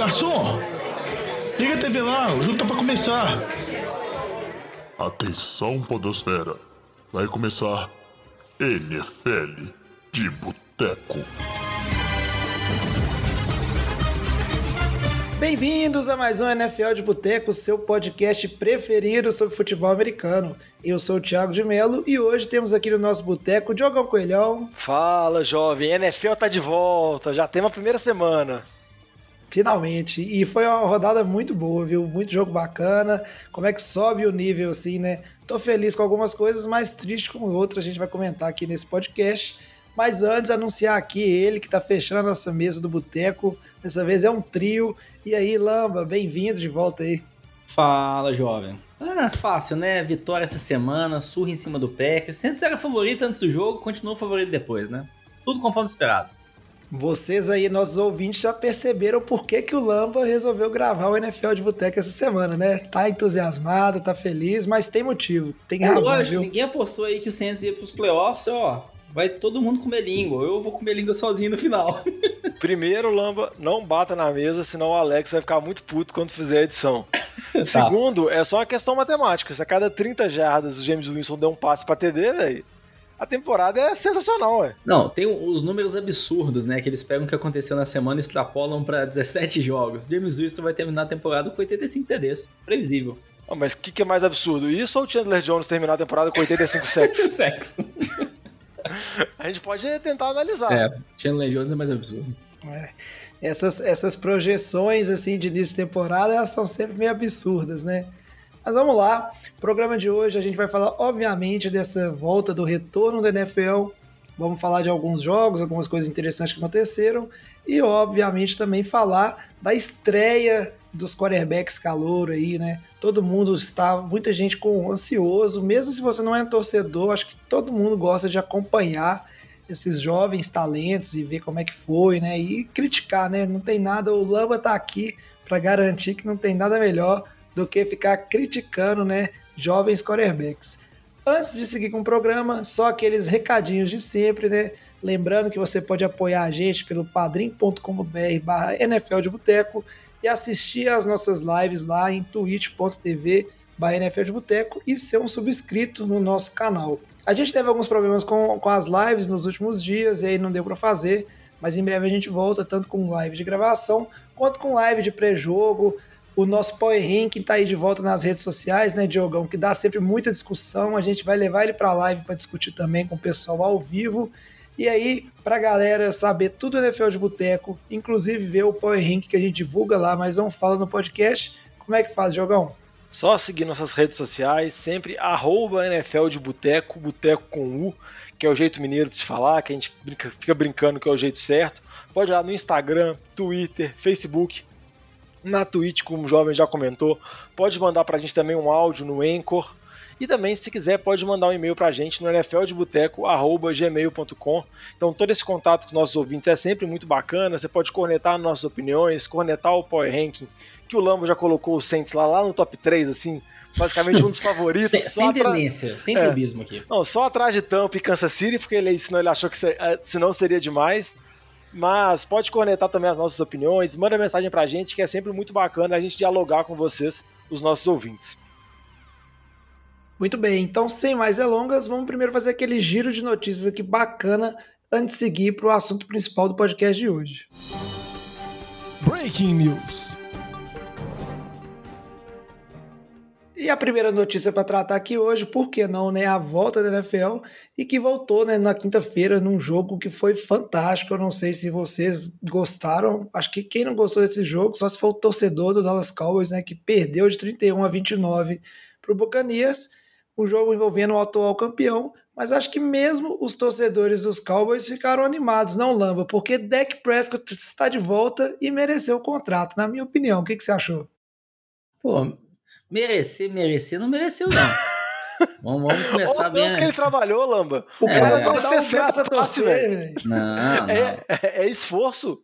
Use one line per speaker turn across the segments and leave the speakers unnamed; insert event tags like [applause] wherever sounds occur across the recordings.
garçom! Liga a TV lá, o jogo tá pra começar.
Atenção, Podosfera. Vai começar NFL de Boteco.
Bem-vindos a mais um NFL de Boteco, seu podcast preferido sobre futebol americano. Eu sou o Thiago de Melo e hoje temos aqui no nosso boteco Diogão Coelhão.
Fala, jovem. NFL tá de volta, já tem uma primeira semana.
Finalmente. E foi uma rodada muito boa, viu? Muito jogo bacana. Como é que sobe o nível assim, né? Tô feliz com algumas coisas, mas triste com outras. A gente vai comentar aqui nesse podcast. Mas antes, anunciar aqui ele que tá fechando a nossa mesa do boteco. Dessa vez é um trio. E aí, Lamba, bem-vindo de volta aí.
Fala, jovem. Ah, fácil, né? Vitória essa semana, surra em cima do Packers. Santos era favorito antes do jogo, continuou favorito depois, né? Tudo conforme esperado.
Vocês aí, nossos ouvintes, já perceberam por que, que o Lamba resolveu gravar o NFL de Boteca essa semana, né? Tá entusiasmado, tá feliz, mas tem motivo, tem
é
razão,
lógico,
viu?
ninguém apostou aí que o Santos ia pros playoffs, ó. Vai todo mundo comer língua, eu vou comer língua sozinho no final. [laughs]
Primeiro, Lamba, não bata na mesa, senão o Alex vai ficar muito puto quando fizer a edição. [laughs]
Tá.
Segundo, é só uma questão matemática. Se a cada 30 jardas o James Winston der um passe pra TD, velho, a temporada é sensacional, ué.
Não, tem os números absurdos, né? Que eles pegam o que aconteceu na semana e extrapolam pra 17 [laughs] jogos. James Winston vai terminar a temporada com 85 TDs. Previsível.
Ah, Mas o que, que é mais absurdo? Isso ou o Chandler Jones terminar a temporada com 85 [laughs] sacks?
Sexo.
A gente pode tentar analisar.
É, Chandler Jones é mais absurdo.
É. Essas, essas projeções assim de início de temporada elas são sempre meio absurdas, né? Mas vamos lá. Programa de hoje a gente vai falar, obviamente, dessa volta do retorno da NFL. Vamos falar de alguns jogos, algumas coisas interessantes que aconteceram. E, obviamente, também falar da estreia dos quarterbacks calor aí, né? Todo mundo está, muita gente com ansioso, mesmo se você não é um torcedor, acho que todo mundo gosta de acompanhar esses jovens talentos e ver como é que foi, né? E criticar, né? Não tem nada, o Lamba tá aqui para garantir que não tem nada melhor do que ficar criticando, né, jovens quarterbacks. Antes de seguir com o programa, só aqueles recadinhos de sempre, né? Lembrando que você pode apoiar a gente pelo padrim.com.br barra NFL de Boteco e assistir às nossas lives lá em twitch.tv barra NFL de Boteco e ser um subscrito no nosso canal. A gente teve alguns problemas com, com as lives nos últimos dias e aí não deu para fazer, mas em breve a gente volta tanto com live de gravação quanto com live de pré-jogo. O nosso Power Ranking tá aí de volta nas redes sociais, né, Diogão? Que dá sempre muita discussão. A gente vai levar ele para live para discutir também com o pessoal ao vivo. E aí, pra galera saber tudo do NFL de Boteco, inclusive ver o Power Ranking que a gente divulga lá, mas não fala no podcast, como é que faz, Diogão?
Só seguir nossas redes sociais, sempre arroba NFL de Boteco, Boteco com U, que é o jeito mineiro de se falar, que a gente fica brincando que é o jeito certo. Pode ir lá no Instagram, Twitter, Facebook, na Twitch, como o jovem já comentou. Pode mandar pra gente também um áudio no Anchor. E também, se quiser, pode mandar um e-mail pra gente no nfldeboteco.gmail.com. Então, todo esse contato com os nossos ouvintes é sempre muito bacana. Você pode cornetar nossas opiniões, cornetar o Power Ranking, que o Lambo já colocou o Saints lá, lá no top 3, assim, basicamente um dos [laughs] favoritos.
Sem, sem tendência, sem
É.
clubismo aqui.
Não, só atrás de Tampa e Kansas City, porque ele, senão ele achou que se- eh, senão seria demais. Mas pode cornetar também as nossas opiniões, manda mensagem pra gente, que é sempre muito bacana a gente dialogar com vocês, os nossos ouvintes.
Muito bem, então sem mais delongas, vamos primeiro fazer aquele giro de notícias aqui bacana antes de seguir para o assunto principal do podcast de hoje.
Breaking News.
E a primeira notícia para tratar aqui hoje, por que não, né? A volta da NFL e que voltou né, na quinta-feira num jogo que foi fantástico. Eu não sei se vocês gostaram. Acho que quem não gostou desse jogo, só se for o torcedor do Dallas Cowboys, né? Que perdeu de 31 a 29 para o Buccaneers. Um jogo envolvendo o atual campeão. Mas acho que mesmo os torcedores dos Cowboys ficaram animados, não, Lamba? Porque Dak Prescott está de volta e mereceu o contrato, na minha opinião. O que, que você achou?
Pô, merecer, merecer, não mereceu, não. [laughs] vamos, vamos
Olha
começar
o
bem.
tanto que ele trabalhou, Lamba.
O
É,
cara um
60
braço a
passe, velho.
Não, não.
É, é- é esforço.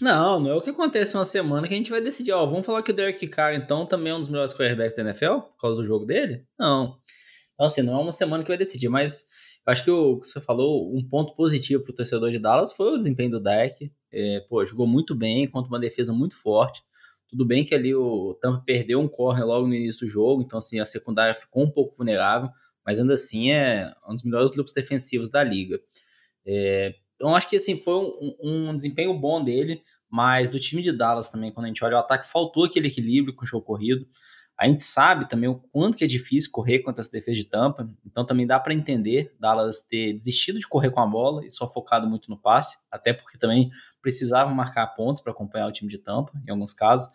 Não, não é o que acontece uma semana que a gente vai decidir. Ó, vamos falar que o Derek Carr, então, também é um dos melhores quarterbacks da NFL, por causa do jogo dele? Não. Então, assim, não é uma semana que vai decidir, mas eu acho que o que você falou, um ponto positivo pro torcedor de Dallas foi o desempenho do Dak. É, pô, jogou muito bem contra uma defesa muito forte. Tudo bem que ali o Tampa perdeu um corner logo no início do jogo, então assim, a secundária ficou um pouco vulnerável, mas ainda assim é um dos melhores grupos defensivos da liga. É, então acho que assim, foi um, um, desempenho bom dele, mas do time de Dallas também, quando a gente olha o ataque, faltou aquele equilíbrio com o jogo corrido. A gente sabe também o quanto que é difícil correr contra essa defesa de Tampa, então também dá para entender Dallas ter desistido de correr com a bola e só focado muito no passe, até porque também precisava marcar pontos para acompanhar o time de Tampa, em alguns casos.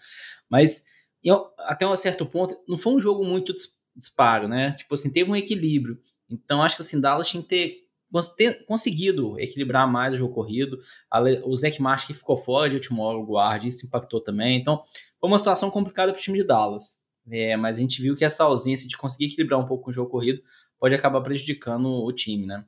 Mas eu, até um certo ponto, não foi um jogo muito disparo, né? Tipo assim, teve um equilíbrio. Então acho que assim, Dallas tinha que ter ter conseguido equilibrar mais o jogo corrido. O Zach Marsh que ficou fora de último hora, o guarda, isso impactou também. Então, foi uma situação complicada para o time de Dallas. É, mas a gente viu que essa ausência de conseguir equilibrar um pouco o jogo corrido pode acabar prejudicando o time, né?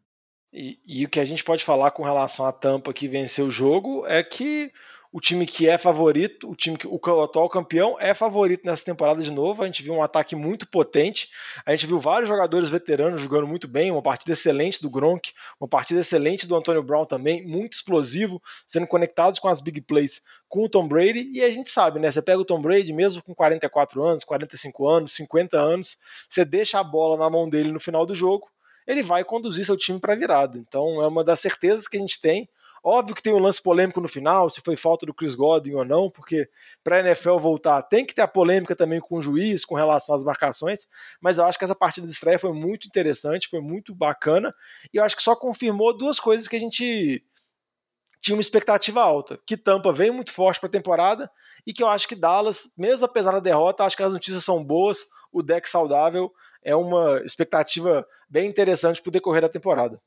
E, e, o que a gente pode falar com relação à Tampa que venceu o jogo é que o time que é favorito, o time que o atual campeão é favorito nessa temporada de novo. A gente viu um ataque muito potente. A gente viu vários jogadores veteranos jogando muito bem, uma partida excelente do Gronk, uma partida excelente do Antonio Brown também, muito explosivo, sendo conectados com as big plays com o Tom Brady. E a gente sabe, né? Você pega o Tom Brady mesmo com 44 anos, 45 anos, 50 anos, você deixa a bola na mão dele no final do jogo, ele vai conduzir seu time para virada. Então é uma das certezas que a gente tem Óbvio que tem um lance polêmico no final, se foi falta do Chris Godwin ou não, porque para a NFL voltar tem que ter a polêmica também com o juiz com relação às marcações, mas eu acho que essa partida de estreia foi muito interessante, foi muito bacana, e eu acho que só confirmou duas coisas que a gente tinha uma expectativa alta, que Tampa veio muito forte para a temporada e que eu acho que Dallas, mesmo apesar da derrota, acho que as notícias são boas, o deck saudável é uma expectativa bem interessante para o decorrer da temporada.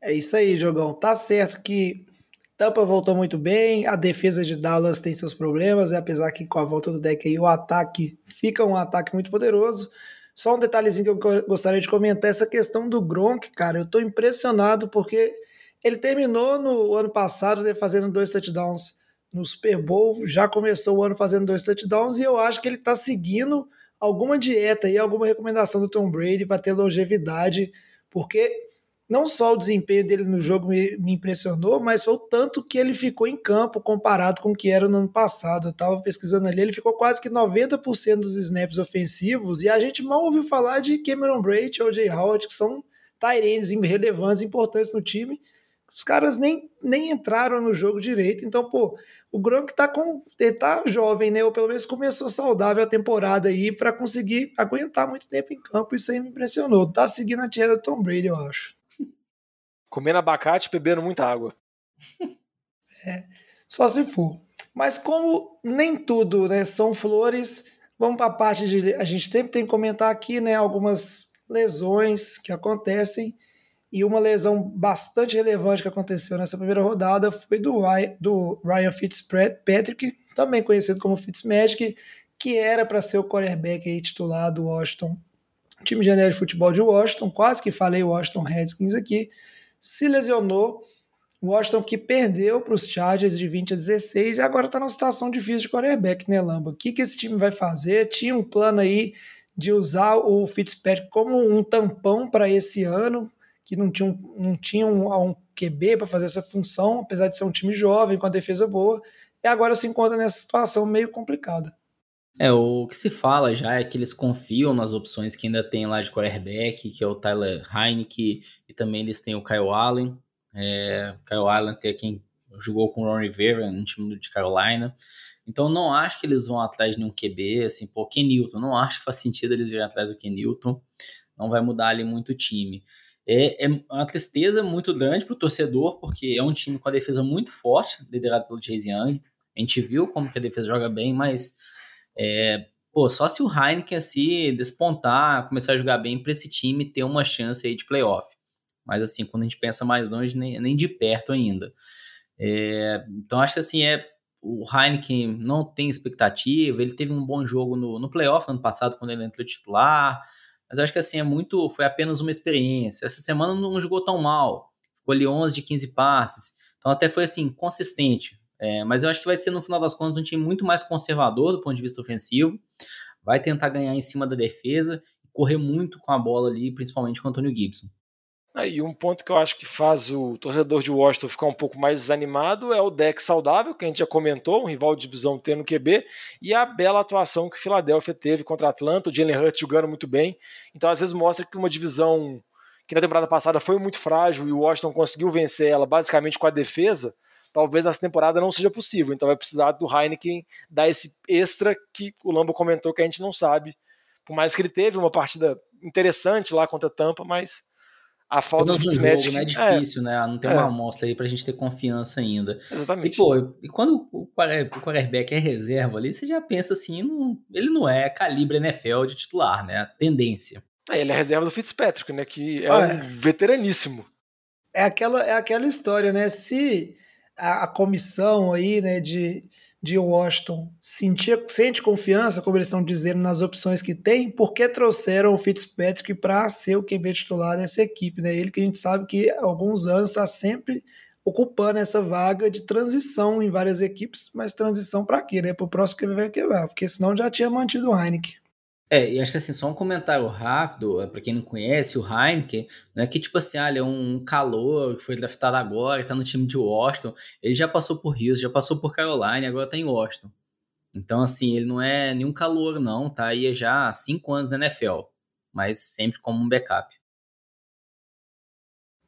É isso aí, Jogão. Tá certo que Tampa voltou muito bem, a defesa de Dallas tem seus problemas, né? apesar que com a volta do deck aí o ataque fica um ataque muito poderoso. Só um detalhezinho que eu gostaria de comentar, essa questão do Gronk, cara, eu tô impressionado porque ele terminou no ano passado né, fazendo dois touchdowns no Super Bowl, já começou o ano fazendo dois touchdowns e eu acho que ele tá seguindo alguma dieta e alguma recomendação do Tom Brady para ter longevidade, porque não só o desempenho dele no jogo me, me, impressionou, mas foi o tanto que ele ficou em campo comparado com o que era no ano passado. Eu estava pesquisando ali, ele ficou quase que 90% dos snaps ofensivos e a gente mal ouviu falar de Cameron Braid ou Jay Howard, que são Tyrands relevantes, importantes no time. Os caras nem, nem entraram no jogo direito. Então, pô, o Gronk tá com. Ele tá jovem, né? Ou pelo menos começou saudável a temporada aí para conseguir aguentar muito tempo em campo. Isso aí me impressionou. Tá seguindo a tia do Tom Brady, eu acho.
Comendo abacate e bebendo muita água.
É, só se for. Mas como nem tudo né, são flores, vamos para a parte de. A gente sempre tem que comentar aqui né, algumas lesões que acontecem. E uma lesão bastante relevante que aconteceu nessa primeira rodada foi do, do Ryan Fitzpatrick, também conhecido como Fitzmagic, que era para ser o quarterback aí titular do Washington, time de de futebol de Washington. Quase que falei Washington Redskins aqui se lesionou. Washington que perdeu para os Chargers de 20 a 16 e agora está numa situação difícil de quarterback, né, Lamba? O que, que esse time vai fazer? Tinha um plano aí de usar o Fitzpatrick como um tampão para esse ano, que não tinha um, não tinha um, um QB para fazer essa função, apesar de ser um time jovem, com a defesa boa, e agora se encontra nessa situação meio complicada.
É, o que se fala já é que eles confiam nas opções que ainda tem lá de quarterback, que é o Tyler Heineke, e também eles têm o Kyle Allen. É, Kyle Allen tem quem jogou com o Ron Rivera no time de Carolina. Então não acho que eles vão atrás de nenhum QB, assim, pô, Ken Newton, não acho que faz sentido eles irem atrás do Ken Newton, não vai mudar ali muito o time. É, é uma tristeza muito grande para o torcedor, porque é um time com a defesa muito forte, liderado pelo Chase Young. A gente viu como que a defesa joga bem, mas é, pô, só se o Heineken assim despontar, começar a jogar bem para esse time ter uma chance aí de playoff. Mas assim, quando a gente pensa mais longe, nem, nem de perto ainda. É, então acho que assim é o Heineken não tem expectativa. Ele teve um bom jogo no, no playoff no ano passado quando ele entrou titular. Mas acho que assim é muito, foi apenas uma experiência. Essa semana não jogou tão mal. Ficou ali 11 de 15 passes. Então até foi assim consistente. É, mas eu acho que vai ser, no final das contas, um time muito mais conservador do ponto de vista ofensivo. Vai tentar ganhar em cima da defesa e correr muito com a bola ali, principalmente com o Antônio Gibson.
Ah, e um ponto que eu acho que faz o torcedor de Washington ficar um pouco mais desanimado é o deck saudável, que a gente já comentou, um rival de divisão tendo QB, e a bela atuação que o Philadelphia teve contra Atlanta, o Jalen Hurts jogando muito bem. Então, às vezes, mostra que uma divisão que na temporada passada foi muito frágil e o Washington conseguiu vencer ela basicamente com a defesa, talvez nessa temporada não seja possível. Então, vai precisar do Heineken dar esse extra que o Lambo comentou que a gente não sabe. Por mais que ele teve uma partida interessante lá contra a Tampa, mas a falta
do Fitzmagic... Jogo, né? É difícil, é, né? Não tem uma é. amostra aí pra gente ter confiança ainda.
Exatamente.
E, pô, e quando o quarterback é reserva ali, você já pensa assim, não, ele não é calibre NFL de titular, né? A tendência.
É, ele é reserva do Fitzpatrick, né? Que é um veteraníssimo.
É aquela, é aquela história, né? Se a, a comissão aí, né, de de Washington sentia, sente confiança, como eles estão dizendo, nas opções que tem, porque trouxeram o Fitzpatrick para ser o QB titular dessa equipe. Né? Ele que a gente sabe que há alguns anos está sempre ocupando essa vaga de transição em várias equipes, mas transição para quê? Né? Para o próximo QB vai quebrar, porque senão já tinha mantido o Heineken.
É, e acho que assim, só um comentário rápido, é, para quem não conhece, o Heineken, não é que tipo assim, ah, ele é um calor que foi draftado agora, tá no time de Washington, ele já passou por Houston, já passou por Carolina, agora tá em Washington. Então, assim, ele não é nenhum calor, não, tá aí já há cinco anos na NFL, mas sempre como um backup.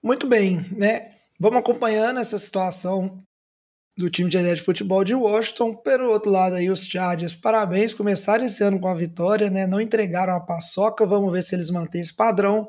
Muito bem, né? Vamos acompanhando essa situação do time de de futebol de Washington. Pelo outro lado aí, os Chargers, parabéns, começaram esse ano com a vitória, né? Não entregaram a paçoca, vamos ver se eles mantêm esse padrão.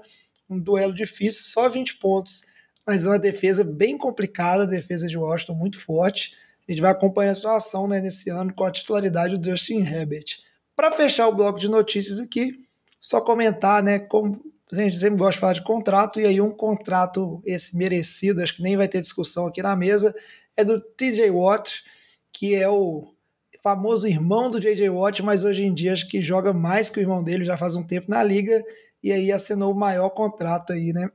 Um duelo difícil, só 20 pontos, mas uma defesa bem complicada, a defesa de Washington muito forte. A gente vai acompanhar a situação né, nesse ano com a titularidade do Justin Herbert. Para fechar o bloco de notícias aqui, só comentar, né, como a gente sempre gosta de falar de contrato, e aí um contrato esse merecido, acho que nem vai ter discussão aqui na mesa, é do TJ Watt, que é o famoso irmão do JJ Watt, mas hoje em dia acho que joga mais que o irmão dele, já faz um tempo na liga, e aí assinou o maior contrato aí, né?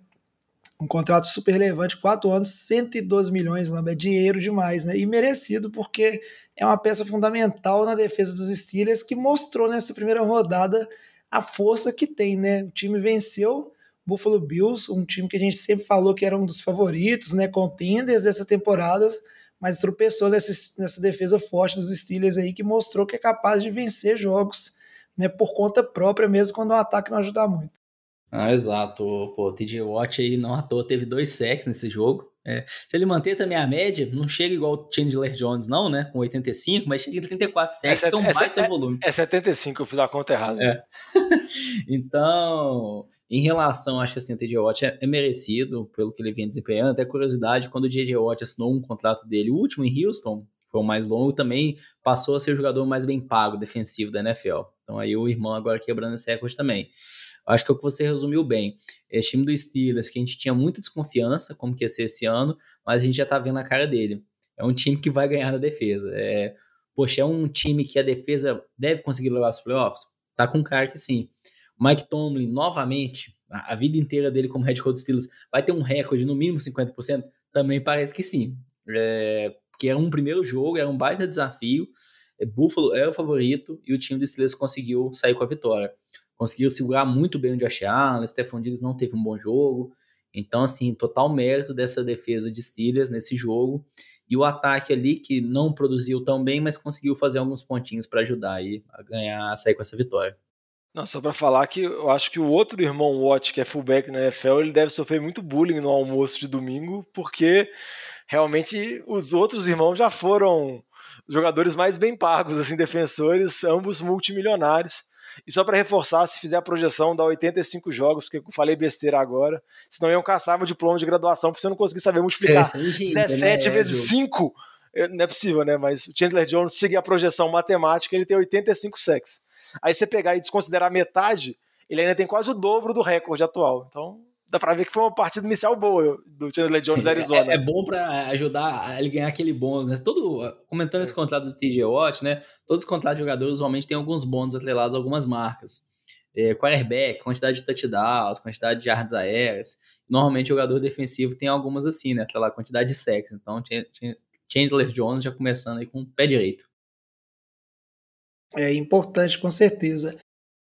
Um contrato super relevante, 4 anos, 112 milhões, é dinheiro demais, né? E merecido, porque é uma peça fundamental na defesa dos Steelers, que mostrou nessa primeira rodada a força que tem, né? O time venceu Buffalo Bills, um time que a gente sempre falou que era um dos favoritos, né, contenders dessa temporada, mas tropeçou nessa, nessa defesa forte dos Steelers aí, que mostrou que é capaz de vencer jogos né, por conta própria, mesmo quando o ataque não ajudar muito.
Ah, exato. Pô, o TJ Watt aí não à toa teve dois sacks nesse jogo. É, se ele manter também a média, não chega igual o Chandler Jones, não, né? Com 85, mas chega em 34 sacks, é, que é um baita
é,
volume.
É 75, eu fiz a conta errada.
É. [laughs] então, em relação, acho que assim, o TJ Watt é, é, merecido pelo que ele vem desempenhando. Até curiosidade, quando o JJ Watt assinou um contrato dele, o último em Houston, foi o mais longo, também passou a ser o jogador mais bem pago defensivo da NFL. Então aí o irmão agora quebrando esse recorde também. Acho que é o que você resumiu bem. Esse time do Steelers, que a gente tinha muita desconfiança, como que ia ser esse ano, mas a gente já tá vendo a cara dele. É um time que vai ganhar na defesa. É, poxa, é um time que a defesa deve conseguir levar os playoffs? Tá com cara que sim. Mike Tomlin, novamente, a vida inteira dele como head coach Steelers, vai ter um recorde no mínimo 50%? Também parece que sim. É, que era um primeiro jogo, era um baita desafio. É, Buffalo era o favorito e o time dos Steelers conseguiu sair com a vitória conseguiu segurar muito bem o Josh Allen, Stephon Diggs não teve um bom jogo. Então, assim, total mérito dessa defesa de Steelers nesse jogo. E o ataque ali, que não produziu tão bem, mas conseguiu fazer alguns pontinhos para ajudar aí a ganhar, a sair com essa vitória.
Não, só para falar que eu acho que o outro irmão Watt, que é fullback na NFL, ele deve sofrer muito bullying no almoço de domingo, porque realmente os outros irmãos já foram jogadores mais bem pagos, assim, defensores, ambos multimilionários. E só para reforçar, se fizer a projeção, dá 85 jogos, porque eu falei besteira agora. Senão iam caçar o diploma de graduação, porque você não conseguir saber multiplicar. Sim, sim, 17 né? vezes 5. Não é possível, né? Mas o Chandler Jones, seguir a projeção matemática, ele tem 85 sacks. Aí você pegar e desconsiderar metade, ele ainda tem quase o dobro do recorde atual. Então, dá pra ver que foi uma partida inicial boa do Chandler Jones da Arizona.
É, é, bom para ajudar ele ganhar aquele bônus, né? Todo, comentando esse contrato do TJ Watt, né? Todos os contratos de jogadores usualmente têm alguns bônus atrelados a algumas marcas. É, quarterback, quantidade de touchdowns, quantidade de yards aéreas. Normalmente o jogador defensivo tem algumas assim, né? Atrelado a quantidade de sacks. Então, Chandler Jones já começando aí com o pé direito.
É importante, com certeza.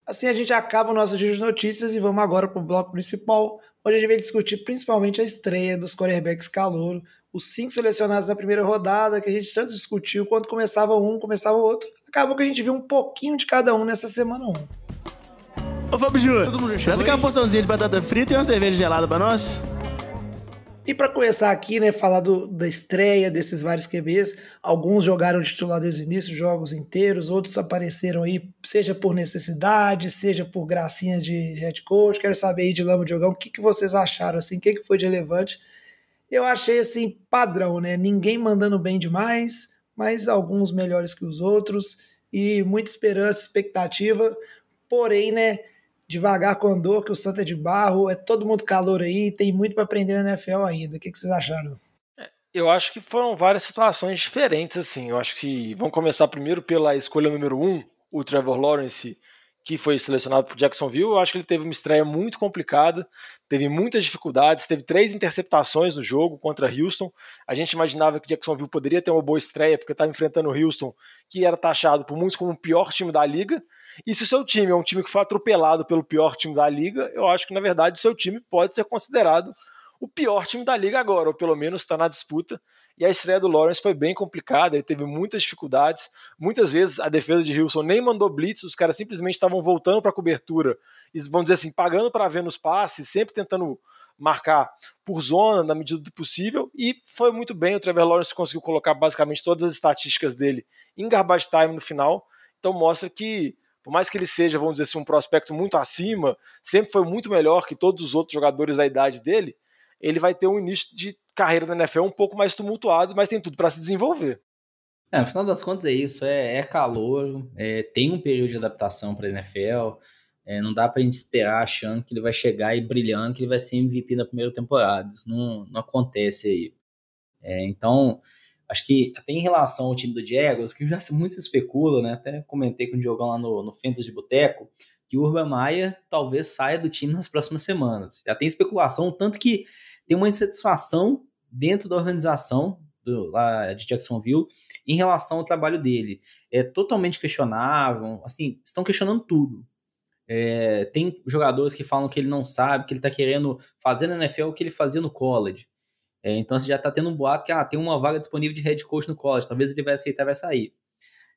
Assim a gente acaba o nosso dia de notícias e vamos agora para o bloco principal, onde a gente vai discutir principalmente a estreia dos quarterbacks calouro, os cinco selecionados na primeira rodada, que a gente tanto discutiu, quando começava um, começava o outro. Acabou que a gente viu um pouquinho de cada um nessa semana 1. Um.
Ô Fábio Júnior, traz aqui uma porçãozinha de batata frita e uma cerveja gelada pra nós.
E para começar aqui, né, falar do, da estreia desses vários QBs, alguns jogaram titular desde o início, jogos inteiros, outros apareceram aí, seja por necessidade, seja por gracinha de head coach. Quero saber aí de Lama Diogão, o que, que vocês acharam, assim, o que, que foi de relevante. Eu achei, assim, padrão, né, ninguém mandando bem demais, mas alguns melhores que os outros, e muita esperança, expectativa, porém, né, devagar com andor, que o Santa é de barro, é todo mundo calor aí, tem muito para aprender na NFL ainda. O que, que vocês acharam?
É, eu acho que foram várias situações diferentes, assim. Eu acho que vamos começar primeiro pela escolha número um, o Trevor Lawrence, que foi selecionado por Jacksonville. Eu acho que ele teve uma estreia muito complicada, teve muitas dificuldades, teve três interceptações no jogo contra Houston. A gente imaginava que Jacksonville poderia ter uma boa estreia, porque estava enfrentando o Houston, que era taxado por muitos como o pior time da liga. E se o seu time é um time que foi atropelado pelo pior time da liga, eu acho que na verdade o seu time pode ser considerado o pior time da liga agora, ou pelo menos está na disputa. E a estreia do Lawrence foi bem complicada, ele teve muitas dificuldades. Muitas vezes a defesa de Wilson nem mandou blitz, os caras simplesmente estavam voltando para a cobertura, e vamos dizer assim, pagando para ver nos passes, sempre tentando marcar por zona na medida do possível. E foi muito bem, o Trevor Lawrence conseguiu colocar basicamente todas as estatísticas dele em garbage time no final. Então mostra que por mais que ele seja, vamos dizer assim, um prospecto muito acima, sempre foi muito melhor que todos os outros jogadores da idade dele, ele vai ter um início de carreira na NFL um pouco mais tumultuado, mas tem tudo para se desenvolver.
É, no final das contas é isso, é, é calor, é, tem um período de adaptação para a NFL, é, não dá para a gente esperar achando que ele vai chegar e brilhando, que ele vai ser MVP na primeira temporada, isso não, não acontece aí. É, então, Acho que até em relação ao time do Jaguars, que já muito se especula, né? Até comentei com o Diogão lá no, no de Boteco, que o Urban Maia talvez saia do time nas próximas semanas. Já tem especulação, tanto que tem uma insatisfação dentro da organização do, lá de Jacksonville em relação ao trabalho dele. É totalmente questionável, assim, estão questionando tudo. É, tem jogadores que falam que ele não sabe, que ele está querendo fazer na NFL o que ele fazia no college. É, então você já está tendo um boato que ah, tem uma vaga disponível de head coach no college, talvez ele vai aceitar vai sair.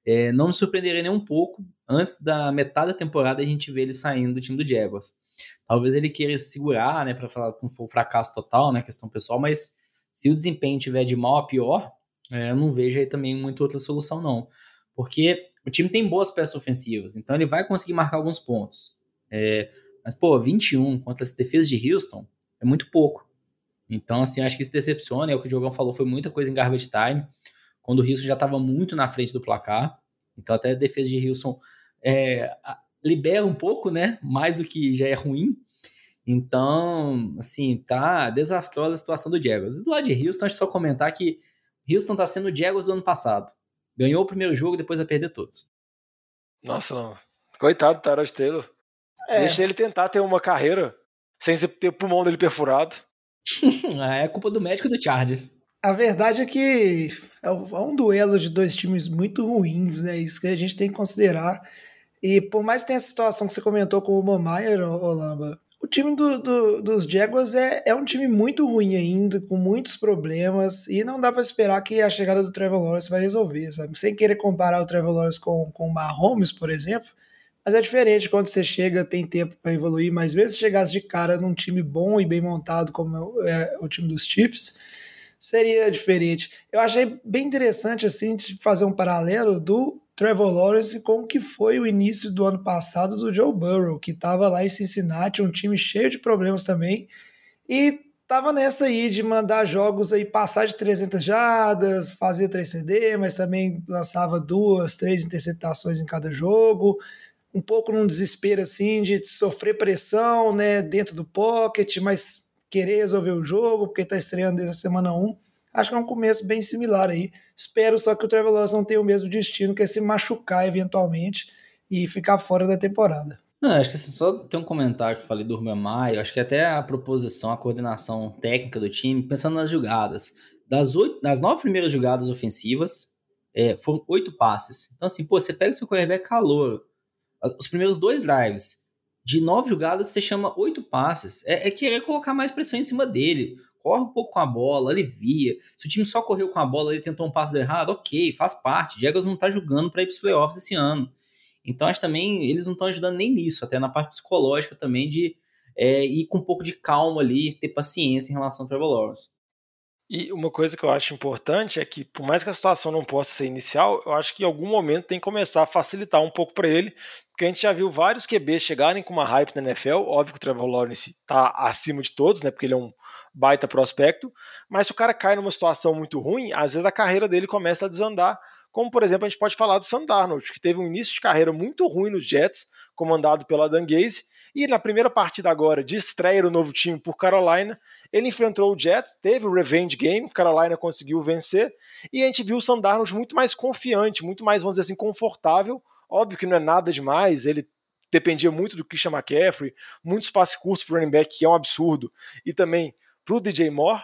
É, não me surpreenderia nem um pouco, antes da metade da temporada a gente vê ele saindo do time do Jaguars. Talvez ele queira se segurar, né, para falar que não um fracasso total, né, questão pessoal, mas se o desempenho tiver de mal a pior, é, eu não vejo aí também muito outra solução não. Porque o time tem boas peças ofensivas, então ele vai conseguir marcar alguns pontos. É, mas, pô, 21 contra as defesas de Houston é muito pouco. Então, assim, acho que isso decepciona. É o que o Diogão falou, foi muita coisa em garbage time, quando o Wilson já estava muito na frente do placar. Então, até a defesa de Wilson é, libera um pouco, né? Mais do que já é ruim. Então, assim, tá desastrosa a situação do Jaguars. E do lado de Houston, acho só comentar que Houston tá sendo o Jaguars do ano passado. Ganhou o primeiro jogo, depois vai perder todos.
Nossa, não. coitado do Tyrod Taylor. É. Deixa ele tentar ter uma carreira sem ter o pulmão dele perfurado. [laughs]
é culpa do médico do Chargers.
A verdade é que é, é um duelo de dois times muito ruins, né? Isso que a gente tem que considerar. E por mais que tenha essa situação que você comentou com o Momayer, Olamba, o time do, do, dos Jaguars é, é um time muito ruim ainda, com muitos problemas, e não dá para esperar que a chegada do Trevor Lawrence vai resolver, sabe? Sem querer comparar o Trevor Lawrence com, com o Mahomes, por exemplo, mas é diferente quando você chega, tem tempo para evoluir, mas mesmo se chegasse de cara num time bom e bem montado como é o time dos Chiefs, seria diferente. Eu achei bem interessante assim de fazer um paralelo do Trevor Lawrence com o que foi o início do ano passado do Joe Burrow, que estava lá em Cincinnati, um time cheio de problemas também, e tava nessa aí de mandar jogos aí passar de 300 jardas, fazia 3 CD, mas também lançava duas, três interceptações em cada jogo um pouco num desespero assim de sofrer pressão, né, dentro do pocket, mas querer resolver o jogo, porque está estreando desde a semana 1. Acho que é um começo bem similar aí. Espero só que o Trevor Lawrence não tenha o mesmo destino, que é se machucar eventualmente e ficar fora da temporada.
Não, acho que assim, só tem um comentário que eu falei do Urban Maio, acho que até a proposição, a coordenação técnica do time, pensando nas jogadas. Das, oito, das nove primeiras jogadas ofensivas, é, foram oito passes. Então, assim, pô, você pega o seu quarterback calor, os primeiros dois drives, de nove jogadas você chama oito passes. É, é, querer colocar mais pressão em cima dele. Corre um pouco com a bola, alivia. Se o time só correu com a bola e tentou um passo errado, ok, faz parte. Jaguars não tá jogando para ir pros playoffs esse ano. Então acho também eles não estão ajudando nem nisso, até na parte psicológica também de é, ir com um pouco de calma ali, ter paciência em relação ao Trevor Lawrence.
E uma coisa que eu acho importante é que, por mais que a situação não possa ser inicial, eu acho que em algum momento tem que começar a facilitar um pouco para ele, porque a gente já viu vários QBs chegarem com uma hype na NFL. Óbvio que o Trevor Lawrence está acima de todos, né? Porque ele é um baita prospecto. Mas se o cara cai numa situação muito ruim, às vezes a carreira dele começa a desandar. Como, por exemplo, a gente pode falar do Sam Darnold, que teve um início de carreira muito ruim nos Jets, comandado pela Dan Gaze, e na primeira partida agora de estreia do novo time por Carolina, ele enfrentou o Jets, teve o revenge game, Carolina conseguiu vencer, e a gente viu o Sam Darnold muito mais confiante, muito mais, vamos dizer assim, confortável. Óbvio que não é nada demais, ele dependia muito do Christian McCaffrey, muitos passes curtos para o running back, que é um absurdo, e também para o DJ Moore,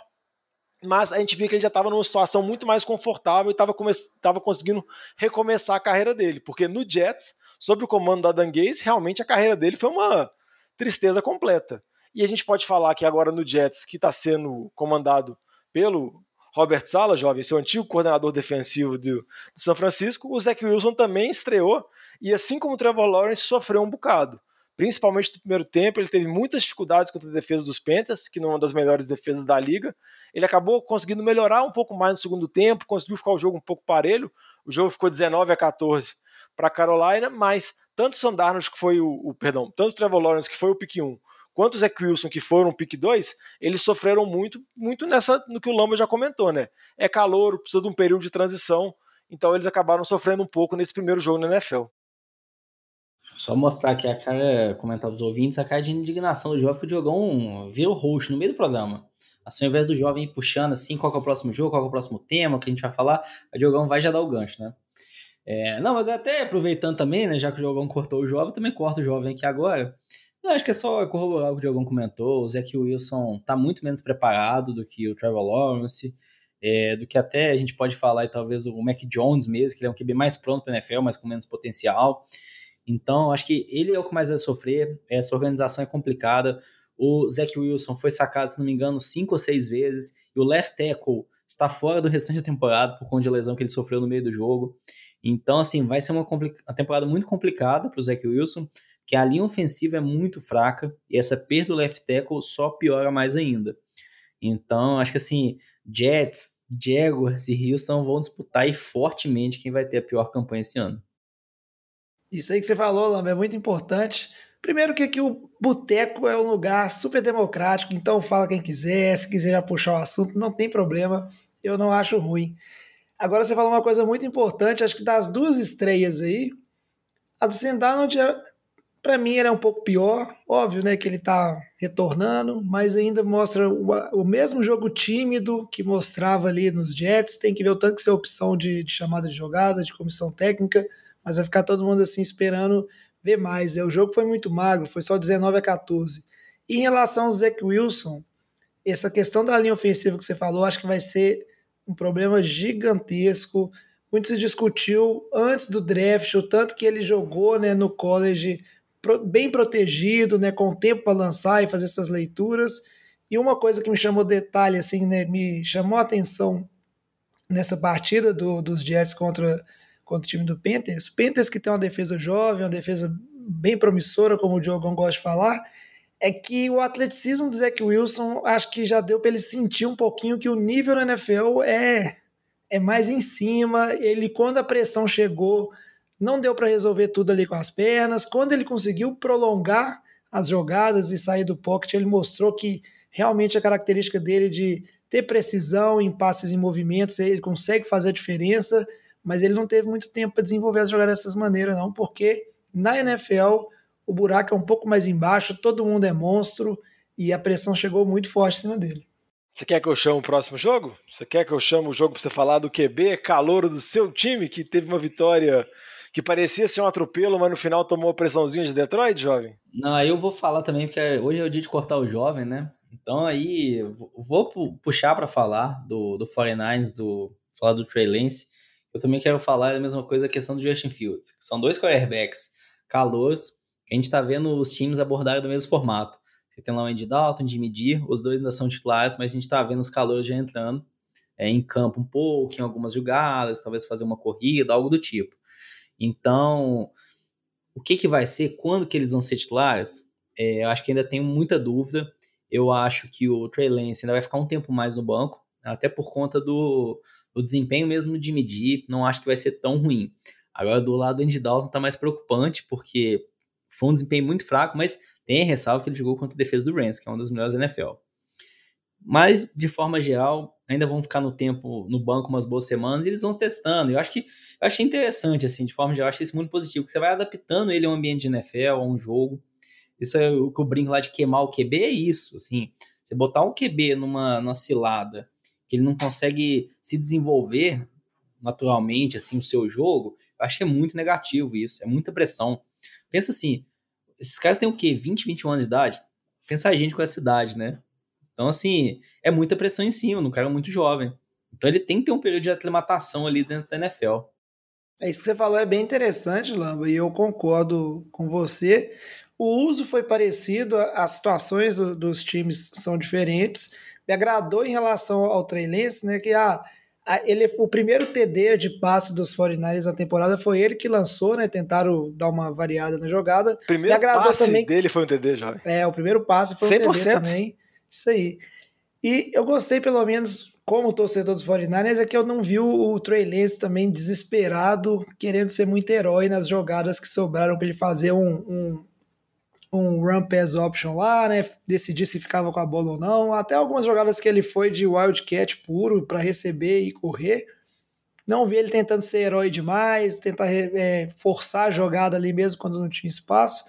mas a gente via que ele já estava numa situação muito mais confortável e estava conseguindo recomeçar a carreira dele, porque no Jets, sob o comando da Dan Gaze, realmente a carreira dele foi uma tristeza completa. E a gente pode falar que agora no Jets, que está sendo comandado pelo Robert Sala, jovem, seu antigo coordenador defensivo do, do São Francisco, o Zach Wilson também estreou e, assim como o Trevor Lawrence, sofreu um bocado. Principalmente no primeiro tempo, ele teve muitas dificuldades contra a defesa dos Panthers, que não é uma das melhores defesas da liga. Ele acabou conseguindo melhorar um pouco mais no segundo tempo, conseguiu ficar o jogo um pouco parelho. O jogo ficou 19 a 14 para Carolina, mas tanto o Sandarnos, que foi o, o, perdão, tanto o Trevor Lawrence, que foi o pick 1, quanto o Zach Wilson, que foram o pick 2, eles sofreram muito, muito nessa no que o Lamba já comentou, né? É calor, precisa de um período de transição, então eles acabaram sofrendo um pouco nesse primeiro jogo na NFL.
Só mostrar aqui a cara, comentar dos ouvintes, a cara de indignação do jovem que o Diogão virou roxo no meio do programa. Assim, ao invés do jovem puxando assim, qual é o próximo jogo, qual é o próximo tema que a gente vai falar, o Diogão vai já dar o gancho, né? É, não, mas até aproveitando também, né, já que o Diogão cortou o jovem, também corta o jovem aqui agora. Eu acho que é só corroborar o que o Diogão comentou. O Zach Wilson tá muito menos preparado do que o Trevor Lawrence, é, do que até a gente pode falar, e talvez o Mac Jones mesmo, que ele é um QB mais pronto para NFL, mas com menos potencial. Então, acho que ele é o que mais vai sofrer. Essa organização é complicada. O Zach Wilson foi sacado, se não me engano, cinco ou seis vezes. E o left tackle está fora do restante da temporada por conta de lesão que ele sofreu no meio do jogo. Então, assim, vai ser uma, uma temporada muito complicada para o Zach Wilson que a linha ofensiva é muito fraca e essa perda do left tackle só piora mais ainda. Então, acho que assim, Jets, Jaguars e Houston vão disputar aí fortemente quem vai ter a pior campanha esse ano.
Isso aí que você falou, Lamba, é muito importante. Primeiro que aqui o boteco é um lugar super democrático, então fala quem quiser, se quiser já puxar o assunto, não tem problema, eu não acho ruim. Agora você falou uma coisa muito importante, acho que das duas estreias aí, a do Sendarnold para mim era um pouco pior, óbvio, né, que ele está retornando, mas ainda mostra o, o, mesmo jogo tímido que mostrava ali nos Jets. Tem que ver o tanto que ser opção de, de, chamada de jogada, de comissão técnica, mas vai ficar todo mundo assim esperando ver mais. É, o jogo foi muito magro, foi só 19 a 14. E em relação ao Zach Wilson, essa questão da linha ofensiva que você falou, acho que vai ser um problema gigantesco. Muito se discutiu antes do draft, o tanto que ele jogou né, no college bem protegido, né, com tempo para lançar e fazer suas leituras. E uma coisa que me chamou detalhe, assim, né, me chamou a atenção nessa partida do, dos Jets contra, contra o time do Panthers. Panthers que tem uma defesa jovem, uma defesa bem promissora, como o Diogão gosta de falar, é que o atleticismo do Zach Wilson acho que já deu para ele sentir um pouquinho que o nível na NFL é, é mais em cima. Ele, quando a pressão chegou, não deu para resolver tudo ali com as pernas. Quando ele conseguiu prolongar as jogadas e sair do pocket, ele mostrou que realmente a característica dele de ter precisão em passes e movimentos, ele consegue fazer a diferença, mas ele não teve muito tempo para desenvolver as jogadas dessas maneiras, não, porque na NFL o buraco é um pouco mais embaixo, todo mundo é monstro e a pressão chegou muito forte em cima dele.
Você quer que eu chame o próximo jogo? Você quer que eu chame o jogo para você falar do QB, calor do seu time, que teve uma vitória que parecia ser um atropelo, mas no final tomou a pressãozinha de Detroit, jovem?
Não, aí eu vou falar também, porque hoje é o dia de cortar o jovem, né? Então aí vou puxar para falar do, do 49ers, do, falar do Trey Lance. Eu também quero falar a mesma coisa, a questão do Justin Fields. São dois quarterbacks calouros, A gente está vendo os times abordarem do mesmo formato. Você tem lá o Andy Dalton, Jimmy D, os dois ainda são titulares, mas a gente está vendo os calores já entrando é, em campo um pouco, em algumas jogadas, talvez fazer uma corrida, algo do tipo. Então, o que, que vai ser, quando que eles vão ser titulares? É, eu acho que ainda tenho muita dúvida. Eu acho que o Trey Lance ainda vai ficar um tempo mais no banco, até por conta do, do desempenho mesmo de medir. Não acho que vai ser tão ruim. Agora, do lado do Andy Dalton tá mais preocupante, porque foi um desempenho muito fraco, mas tem ressalva que ele jogou contra a defesa do Rams, que é uma das melhores da NFL. Mas, de forma geral, ainda vão ficar no tempo no banco umas boas semanas e eles vão testando. Eu acho que eu achei interessante, assim, de forma geral, eu achei isso muito positivo, que você vai adaptando ele a um ambiente de NFL, a um jogo. Isso é o que eu brinco lá de queimar o QB, é isso, assim. Você botar um QB numa, numa cilada que ele não consegue se desenvolver naturalmente, assim, o seu jogo, eu acho que é muito negativo isso, é muita pressão. Pensa assim, esses caras têm o quê? 20, 21 anos de idade? Pensa a gente com essa idade, né? Então, assim, é muita pressão em cima, no cara muito jovem. Então ele tem que ter um período de aclimatação ali dentro da NFL.
É isso que você falou, é bem interessante, Lamba, e eu concordo com você. O uso foi parecido, as situações do, dos times são diferentes. Me agradou em relação ao Trey Lance, né, que a, a, ele, o primeiro TD de passe dos 49ers na temporada foi ele que lançou, né, tentaram dar uma variada na jogada.
O primeiro passe também, dele foi um TD, já.
É, o primeiro passe foi um 100%. TD também. Isso aí. E eu gostei, pelo menos, como torcedor dos 49ers, é que eu não vi o, Trey Lance também desesperado, querendo ser muito herói nas jogadas que sobraram para ele fazer um, um, um run pass option lá, né? Decidir se ficava com a bola ou não. Até algumas jogadas que ele foi de wildcat puro para receber e correr. Não vi ele tentando ser herói demais, tentar é, forçar a jogada ali mesmo quando não tinha espaço.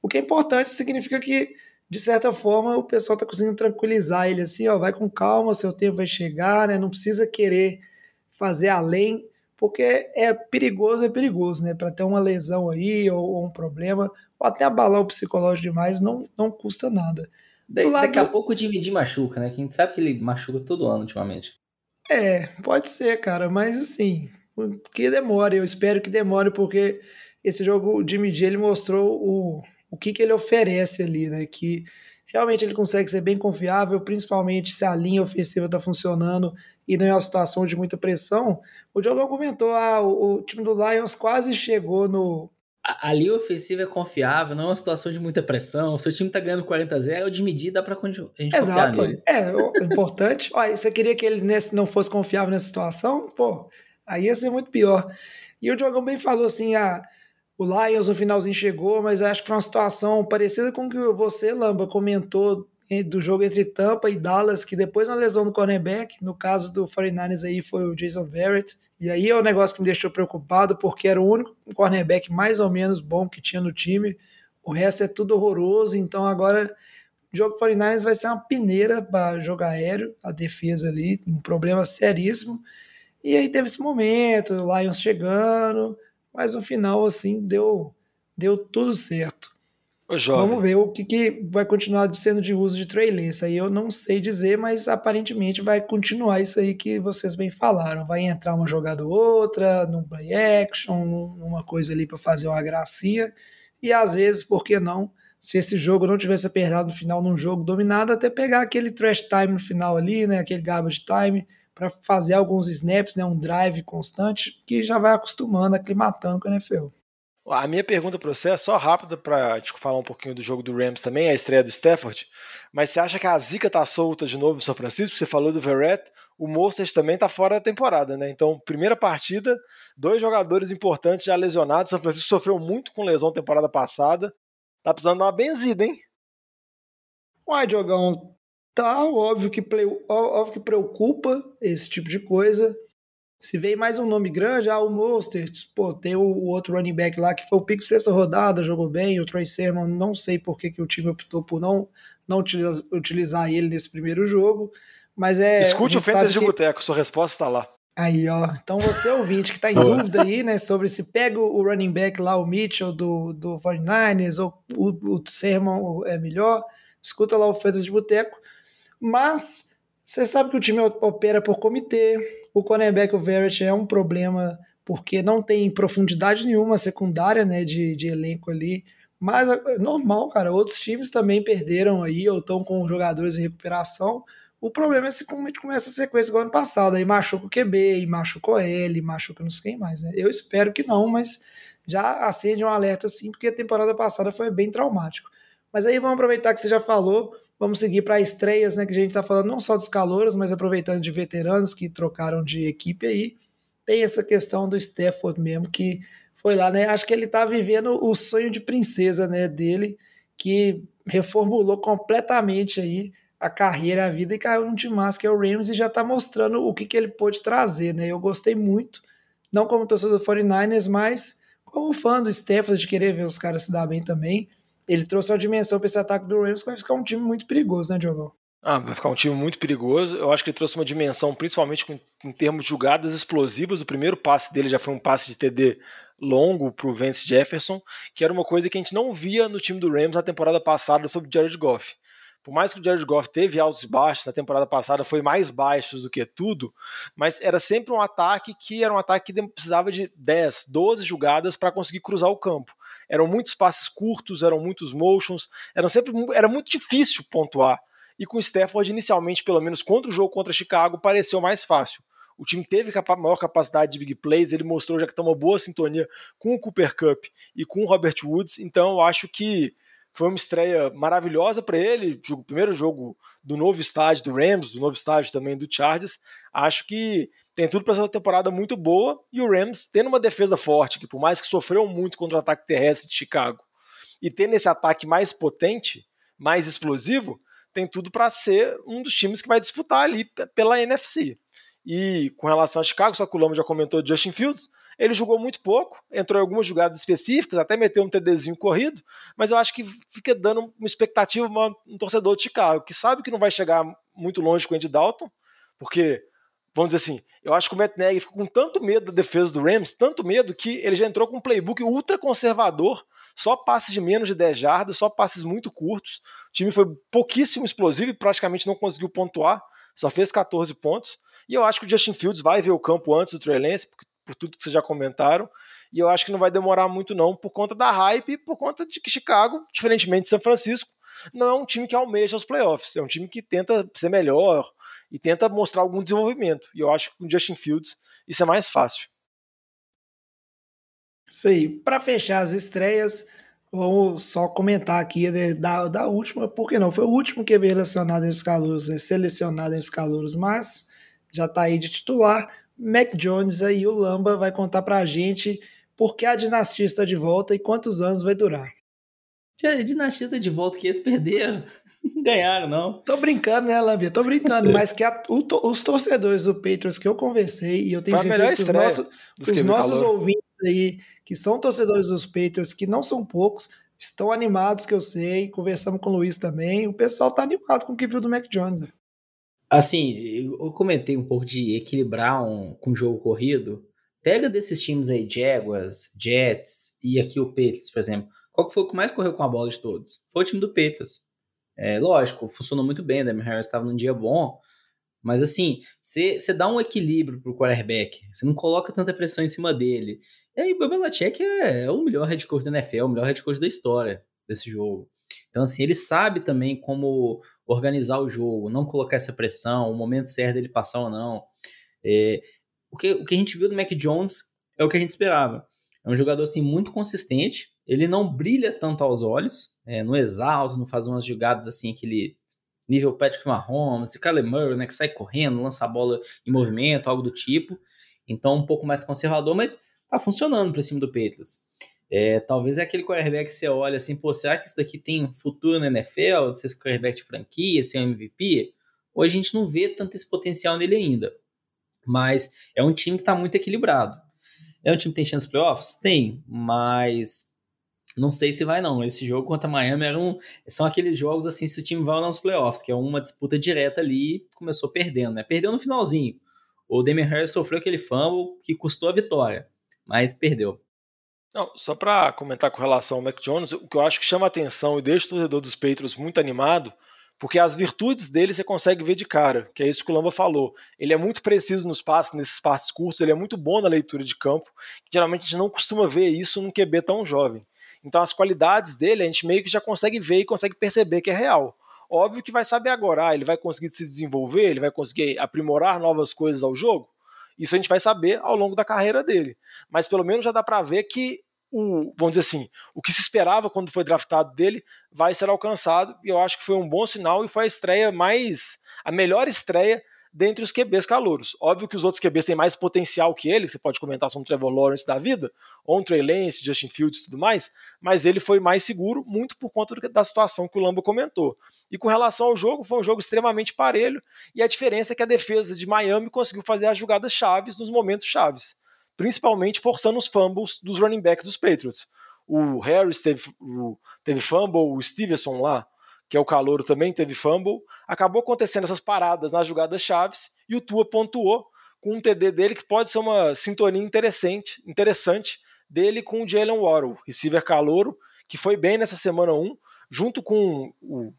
O que é importante significa que de certa forma, o pessoal está conseguindo tranquilizar ele assim, ó, vai com calma, seu tempo vai chegar, né? Não precisa querer fazer além, porque é perigoso, é perigoso, né? Para ter uma lesão aí ou, ou, um problema, ou até abalar o psicológico demais, não, não custa nada.
Da, lado... Daqui a pouco o Jimmy machuca, né? Que a gente sabe que ele machuca todo ano ultimamente.
É, pode ser, cara, mas assim, que demore, eu espero que demore, porque esse jogo, o Jimmy G, ele mostrou o o que, que ele oferece ali, né? Que realmente ele consegue ser bem confiável, principalmente se a linha ofensiva está funcionando e não é uma situação de muita pressão. O Diogão comentou: ah, o, o time do Lions quase chegou no,
a, linha ofensiva é confiável, não é uma situação de muita pressão. Se o time tá ganhando 40 a 0, é de medida dá pra a gente
Exato. É, o importante. [laughs] Olha, você queria que ele nesse, não fosse confiável nessa situação? Pô, aí ia ser muito pior. E o Diogão bem falou assim: ah, o Lions no finalzinho chegou, mas acho que foi uma situação parecida com o que você, Lamba, comentou do jogo entre Tampa e Dallas, que depois na lesão do cornerback, no caso do 49ers aí foi o Jason Verrett, e aí é um negócio que me deixou preocupado, porque era o único cornerback mais ou menos bom que tinha no time, o resto é tudo horroroso, então agora o jogo 49ers vai ser uma peneira para jogar aéreo, a defesa ali, um problema seríssimo, e aí teve esse momento, o Lions chegando, mas no final, assim, deu, deu tudo certo. Vamos ver o que, que vai continuar sendo de uso de Trey Lance. Aí eu não sei dizer, mas aparentemente vai continuar isso aí que vocês bem falaram. Vai entrar uma jogada ou outra, num play action, numa coisa ali para fazer uma gracinha. E às vezes, por que não? Se esse jogo não tivesse apertado no final num jogo dominado, até pegar aquele trash time no final ali, né? Aquele garbage time para fazer alguns snaps, né, um drive constante, que já vai acostumando, aclimatando com a NFL.
A minha pergunta para você é só rápida para gente falar um pouquinho do jogo do Rams também, a estreia do Stafford. Mas você acha que a zica tá solta de novo em São Francisco? Você falou do Verrett, o Mostert também tá fora da temporada, né? Então, primeira partida, dois jogadores importantes já lesionados. São Francisco sofreu muito com lesão temporada passada. Tá precisando dar uma benzida, hein?
Uai, Diogão, Tá, óbvio que, óbvio que preocupa esse tipo de coisa. Se vem mais um nome grande, ah, o Monster, pô, tem o, o, outro running back lá que foi o pico sexta rodada, jogou bem, o Troy Sermon, não sei por que, que o time optou por não, não utilizar, utilizar ele nesse primeiro jogo, mas é...
Escute o Fantasy de que... Boteco, sua resposta está lá.
Aí, ó, então você ouvinte que está em dúvida aí, né, sobre se pega o running back lá, o Mitchell do, do 49ers, ou o, o Sermon é melhor, escuta lá o Fantasy de Boteco, mas você sabe que o time opera por comitê. O cornerback, o Verrett, é um problema porque não tem profundidade nenhuma secundária né, de, de elenco ali. Mas é normal, cara. Outros times também perderam aí ou estão com jogadores em recuperação. O problema é se começa a sequência igual ano passado. Aí machuca o QB, o L, machuca não sei quem mais, né? Eu espero que não, mas já acende um alerta assim, porque a temporada passada foi bem traumático. Mas aí vamos aproveitar que você já falou, vamos seguir para estreias, né? Que a gente está falando não só dos calouros, mas aproveitando de veteranos que trocaram de equipe aí. Tem essa questão do Stafford mesmo, que foi lá, né? Acho que ele está vivendo o sonho de princesa, né, dele, que reformulou completamente aí a carreira, a vida e caiu num time que é o Rams e já está mostrando o que, que ele pôde trazer, né? Eu gostei muito, não como torcedor do 49ers, mas como fã do Stafford, de querer ver os caras se dar bem também. Ele trouxe uma dimensão para esse ataque do Rams que vai ficar um time muito perigoso, né, Diogo?
Ah, vai ficar um time muito perigoso. Eu acho que ele trouxe uma dimensão, principalmente com, em termos de jogadas explosivas. O primeiro passe dele já foi um passe de TD longo para o Vance Jefferson, que era uma coisa que a gente não via no time do Rams na temporada passada sobre Jared Goff. Por mais que o Jared Goff teve altos e baixos, na temporada passada foi mais baixos do que tudo, mas era sempre um ataque que era um ataque que precisava de 10, 12 jogadas para conseguir cruzar o campo. Eram muitos passes curtos, eram muitos motions, eram sempre, era muito difícil pontuar. E com o Stafford, inicialmente, pelo menos contra o jogo contra Chicago, pareceu mais fácil. O time teve maior capacidade de big plays, ele mostrou já que está uma boa sintonia com o Cooper Cup e com o Robert Woods, então eu acho que foi uma estreia maravilhosa para ele, o primeiro jogo do novo estádio do Rams, do novo estádio também do Chargers. Acho que tem tudo para ser uma temporada muito boa e o Rams tendo uma defesa forte, que por mais que sofreu muito contra o ataque terrestre de Chicago, e tendo esse ataque mais potente, mais explosivo, tem tudo para ser um dos times que vai disputar ali pela NFC. E com relação a Chicago, só que o Lama já comentou Justin Fields, ele jogou muito pouco, entrou em algumas jogadas específicas, até meteu um TDzinho corrido, mas eu acho que fica dando uma expectativa uma, um torcedor de Chicago, que sabe que não vai chegar muito longe com o Andy Dalton, porque, vamos dizer assim, eu acho que o Matt Nagy ficou com tanto medo da defesa do Rams, tanto medo, que ele já entrou com um playbook ultra conservador, só passes de menos de 10 jardas, só passes muito curtos. O time foi pouquíssimo explosivo e praticamente não conseguiu pontuar, só fez 14 pontos. E eu acho que o Justin Fields vai ver o campo antes do Trey Lance, porque por tudo que vocês já comentaram. E eu acho que não vai demorar muito, não, por conta da hype e por conta de que Chicago, diferentemente de São Francisco, não é um time que almeja os playoffs. É um time que tenta ser melhor e tenta mostrar algum desenvolvimento. E eu acho que com Justin Fields isso é mais fácil.
Isso aí. Para fechar as estreias, vamos só comentar aqui da, da última, porque não? Foi o último QB relacionado entre os calouros, né, selecionado entre os calouros, mas já está aí de titular. Mac Jones aí, o Lamba, vai contar pra gente por que a dinastia está de volta e quantos anos vai durar.
Dinastia está de volta, que eles perderam. Não [laughs] ganharam, não.
Tô brincando, né, Lambia? Tô brincando, mas que a, o, os torcedores do Patriots que eu conversei, e eu tenho Foi certeza que os, nosso, os nossos ouvintes aí, que são torcedores dos Patriots, que não são poucos, estão animados, que eu sei. Conversamos com o Luiz também. O pessoal tá animado com o que viu do Mac Jones.
Assim, eu comentei um pouco de equilibrar um, com o jogo corrido. Pega desses times aí, Jaguars, Jets e aqui o Patriots, por exemplo. Qual que foi o que mais correu com a bola de todos? Foi o time do Patriots. É, lógico, funcionou muito bem, Damian Harris estava num dia bom, mas assim, você dá um equilíbrio pro quarterback, você não coloca tanta pressão em cima dele. E aí, o Belichick é, é o melhor head coach da NFL, o melhor head coach da história desse jogo. Então, assim, ele sabe também como organizar o jogo, não colocar essa pressão, o momento certo dele passar ou não. É, o, que, o que a gente viu do Mac Jones é o que a gente esperava. É um jogador assim muito consistente, ele não brilha tanto aos olhos, é, não exalta, não faz umas jogadas assim, aquele nível Patrick Mahomes, Kyler Murray, né, que sai correndo, lança a bola em movimento, algo do tipo. Então, um pouco mais conservador, mas tá funcionando para cima do Patriots. É, talvez é aquele quarterback que você olha assim, pô, será que isso daqui tem um futuro na NFL, de ser esse quarterback de franquia, ser um MVP? Hoje a gente não vê tanto esse potencial nele ainda. Mas é um time que está muito equilibrado. É um time que tem chance de playoffs? Tem, mas não sei se vai não. Esse jogo contra Miami era um, são aqueles jogos assim, se o time vai ou não nos playoffs, que é uma disputa direta ali, começou perdendo, né? Perdeu no finalzinho. O Damian Harris sofreu aquele fumble que custou a vitória, mas perdeu.
Não, só para comentar com relação ao Mac Jones, o que eu acho que chama atenção e deixa o torcedor dos Patriots muito animado, porque as virtudes dele você consegue ver de cara, que é isso que o Lamba falou. Ele é muito preciso nos passes, nesses passes curtos, ele é muito bom na leitura de campo, que geralmente a gente não costuma ver isso num QB tão jovem. Então as qualidades dele a gente meio que já consegue ver e consegue perceber que é real. Óbvio que vai saber agora, ah, ele vai conseguir se desenvolver, ele vai conseguir aprimorar novas coisas ao jogo. Isso a gente vai saber ao longo da carreira dele. Mas pelo menos já dá para ver que o, vamos dizer assim, o que se esperava quando foi draftado dele vai ser alcançado, e eu acho que foi um bom sinal e foi a estreia mais a melhor estreia dentre os QBs calouros. Óbvio que os outros QBs têm mais potencial que ele, você pode comentar sobre o Trevor Lawrence da vida, ou um Trey Lance, Justin Fields e tudo mais, mas ele foi mais seguro, muito por conta da situação que o Lambo comentou. E com relação ao jogo, foi um jogo extremamente parelho, e a diferença é que a defesa de Miami conseguiu fazer as jogadas chaves nos momentos chaves, principalmente forçando os fumbles dos running backs dos Patriots. O Harris teve, teve fumble, o Stevenson lá, que é o calouro, também teve fumble. Acabou acontecendo essas paradas nas jogadas chaves e o Tua pontuou com um TD dele que pode ser uma sintonia interessante, interessante dele com o Jalen Waddle, receiver calouro, que foi bem nessa semana 1, junto com o,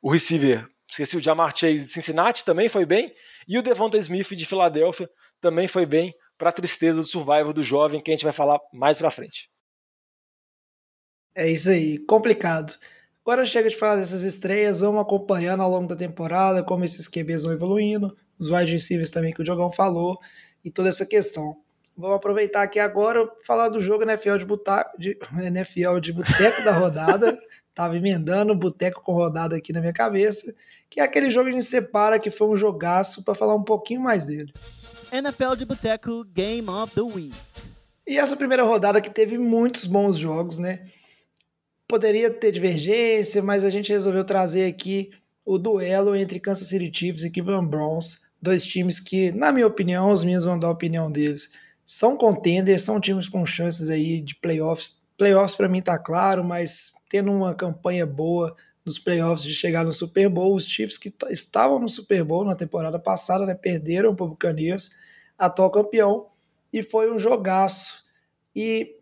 o receiver, esqueci o Jamar Chase de Cincinnati, também foi bem, e o Devonta Smith de Filadélfia também foi bem, para tristeza do survival do jovem, que a gente vai falar mais para frente.
É isso aí, complicado. Agora chega de falar dessas estreias, vamos acompanhando ao longo da temporada como esses QBs vão evoluindo, os wide receivers também que o Diogão falou e toda essa questão. Vamos aproveitar aqui agora falar do jogo NFL de, buta... de... [laughs] NFL de boteco da rodada. [laughs] Tava emendando boteco com rodada aqui na minha cabeça, que é aquele jogo que a gente separa que foi um jogaço para falar um pouquinho mais dele.
NFL de boteco Game of the Week.
E essa primeira rodada que teve muitos bons jogos, né? Poderia ter divergência, mas a gente resolveu trazer aqui o duelo entre Kansas City Chiefs e Cleveland Browns, dois times que, na minha opinião, os minhas vão dar a opinião deles, são contenders, são times com chances aí de playoffs. Playoffs para mim tá claro, mas tendo uma campanha boa nos playoffs de chegar no Super Bowl, os Chiefs que estavam no Super Bowl na temporada passada, né, perderam para o Buccaneers, atual campeão, e foi um jogaço. E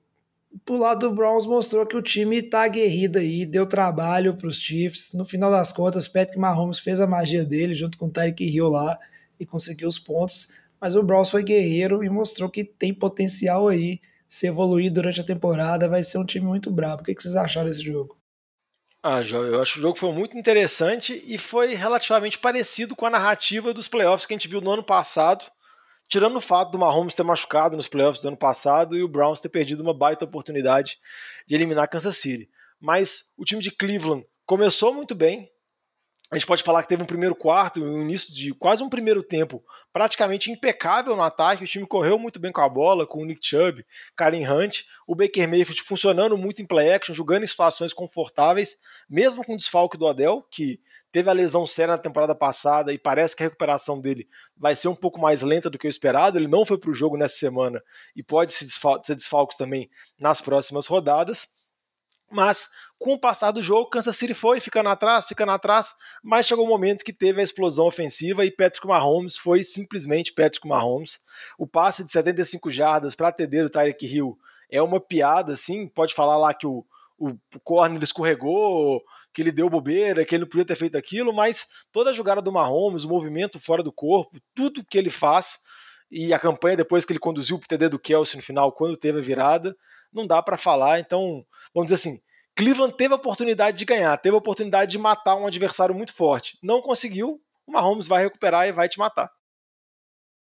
pro lado do Browns mostrou que o time tá aguerrido aí, deu trabalho para os Chiefs. No final das contas, Patrick Mahomes fez a magia dele junto com o Tyreek Hill lá e conseguiu os pontos. Mas o Browns foi guerreiro e mostrou que tem potencial aí. Se evoluir durante a temporada, vai ser um time muito brabo. O que vocês acharam desse jogo?
Ah, eu acho que o jogo foi muito interessante e foi relativamente parecido com a narrativa dos playoffs que a gente viu no ano passado tirando o fato do Mahomes ter machucado nos playoffs do ano passado e o Browns ter perdido uma baita oportunidade de eliminar Kansas City. Mas o time de Cleveland começou muito bem. A gente pode falar que teve um primeiro quarto, um início de quase um primeiro tempo praticamente impecável no ataque. O time correu muito bem com a bola, com o Nick Chubb, Karen Hunt, o Baker Mayfield funcionando muito em play action, jogando em situações confortáveis, mesmo com o desfalque do Odell, que teve a lesão séria na temporada passada e parece que a recuperação dele vai ser um pouco mais lenta do que o esperado. Ele não foi para o jogo nessa semana e pode ser desfalques também nas próximas rodadas. Mas com o passar do jogo, Kansas City foi ficando atrás, ficando atrás, mas chegou o um momento que teve a explosão ofensiva e Patrick Mahomes foi simplesmente Patrick Mahomes. O passe de 75 jardas para atender o Tyreek Hill é uma piada, assim, pode falar lá que o, o, corner escorregou, que ele deu bobeira, que ele não podia ter feito aquilo, mas toda a jogada do Mahomes, o movimento fora do corpo, tudo que ele faz e a campanha depois que ele conduziu o TD do Kelsey no final, quando teve a virada, não dá para falar. Então, vamos dizer assim, Cleveland teve a oportunidade de ganhar, teve a oportunidade de matar um adversário muito forte. Não conseguiu, o Mahomes vai recuperar e vai te matar.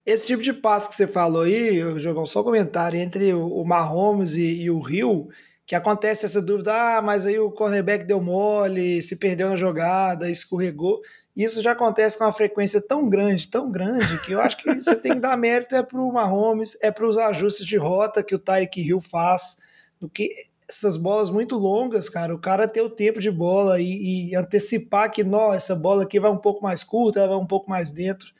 Esse tipo de passe que você falou aí, Jogão, só um comentário, entre o Mahomes e, e o Rio, que acontece essa dúvida, ah, mas aí o cornerback deu mole, se perdeu na jogada, escorregou. Isso já acontece com uma frequência tão grande, tão grande, que eu acho que você tem que dar mérito é para o Mahomes, é para os ajustes de rota que o Tyreek Hill faz, do que essas bolas muito longas, cara, o cara ter o tempo de bola e, e antecipar que, não, essa bola aqui vai um pouco mais curta, ela vai um pouco mais dentro,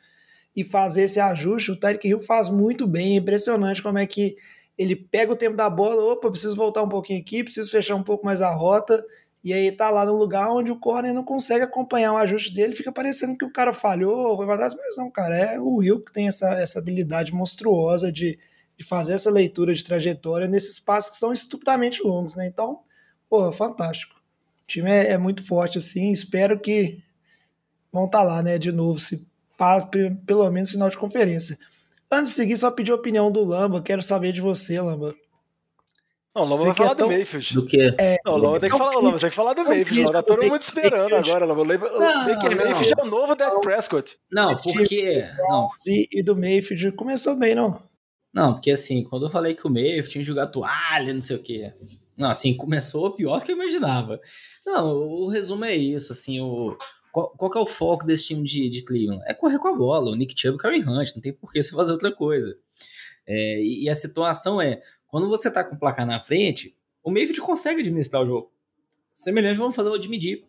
e fazer esse ajuste, o Tyreek Hill faz muito bem, é impressionante como é que ele pega o tempo da bola, opa, preciso voltar um pouquinho aqui, preciso fechar um pouco mais a rota, e aí tá lá no lugar onde o corner não consegue acompanhar o ajuste dele, fica parecendo que o cara falhou, foi mas não, cara, é o Rio que tem essa, essa habilidade monstruosa de, de fazer essa leitura de trajetória nesses passos que são estupidamente longos, né? Então, porra, fantástico. O time é, é muito forte, assim, espero que vão estar tá lá, né, de novo, se pelo menos final de conferência. Antes de seguir, só pedir a opinião do Lamba. Quero saber de você, Lamba.
Não, o Loma vai falar tão... do Mayfield.
Do que?
É,
não, o Loma tem que falar, Loma, tem que falar do Mayfield. Não, tá todo mundo esperando agora. Loma. O Baker Mayfield é o novo Dak Prescott.
Não, porque... Não.
E, e do Mayfield começou bem, não?
Não, porque assim, quando eu falei que o Mayfield tinha que jogar toalha, não sei o quê. Não, assim, começou pior do que eu imaginava. Não, o resumo é isso, assim, o... Qual, qual é o foco desse time de, de Cleveland? É correr com a bola, o Nick Chubb e o Karen Hunt, não tem por que você fazer outra coisa. É, e, e a situação é, quando você tá com o placar na frente, o Mayfield consegue administrar o jogo. Semelhante, vamos fazer o admitir.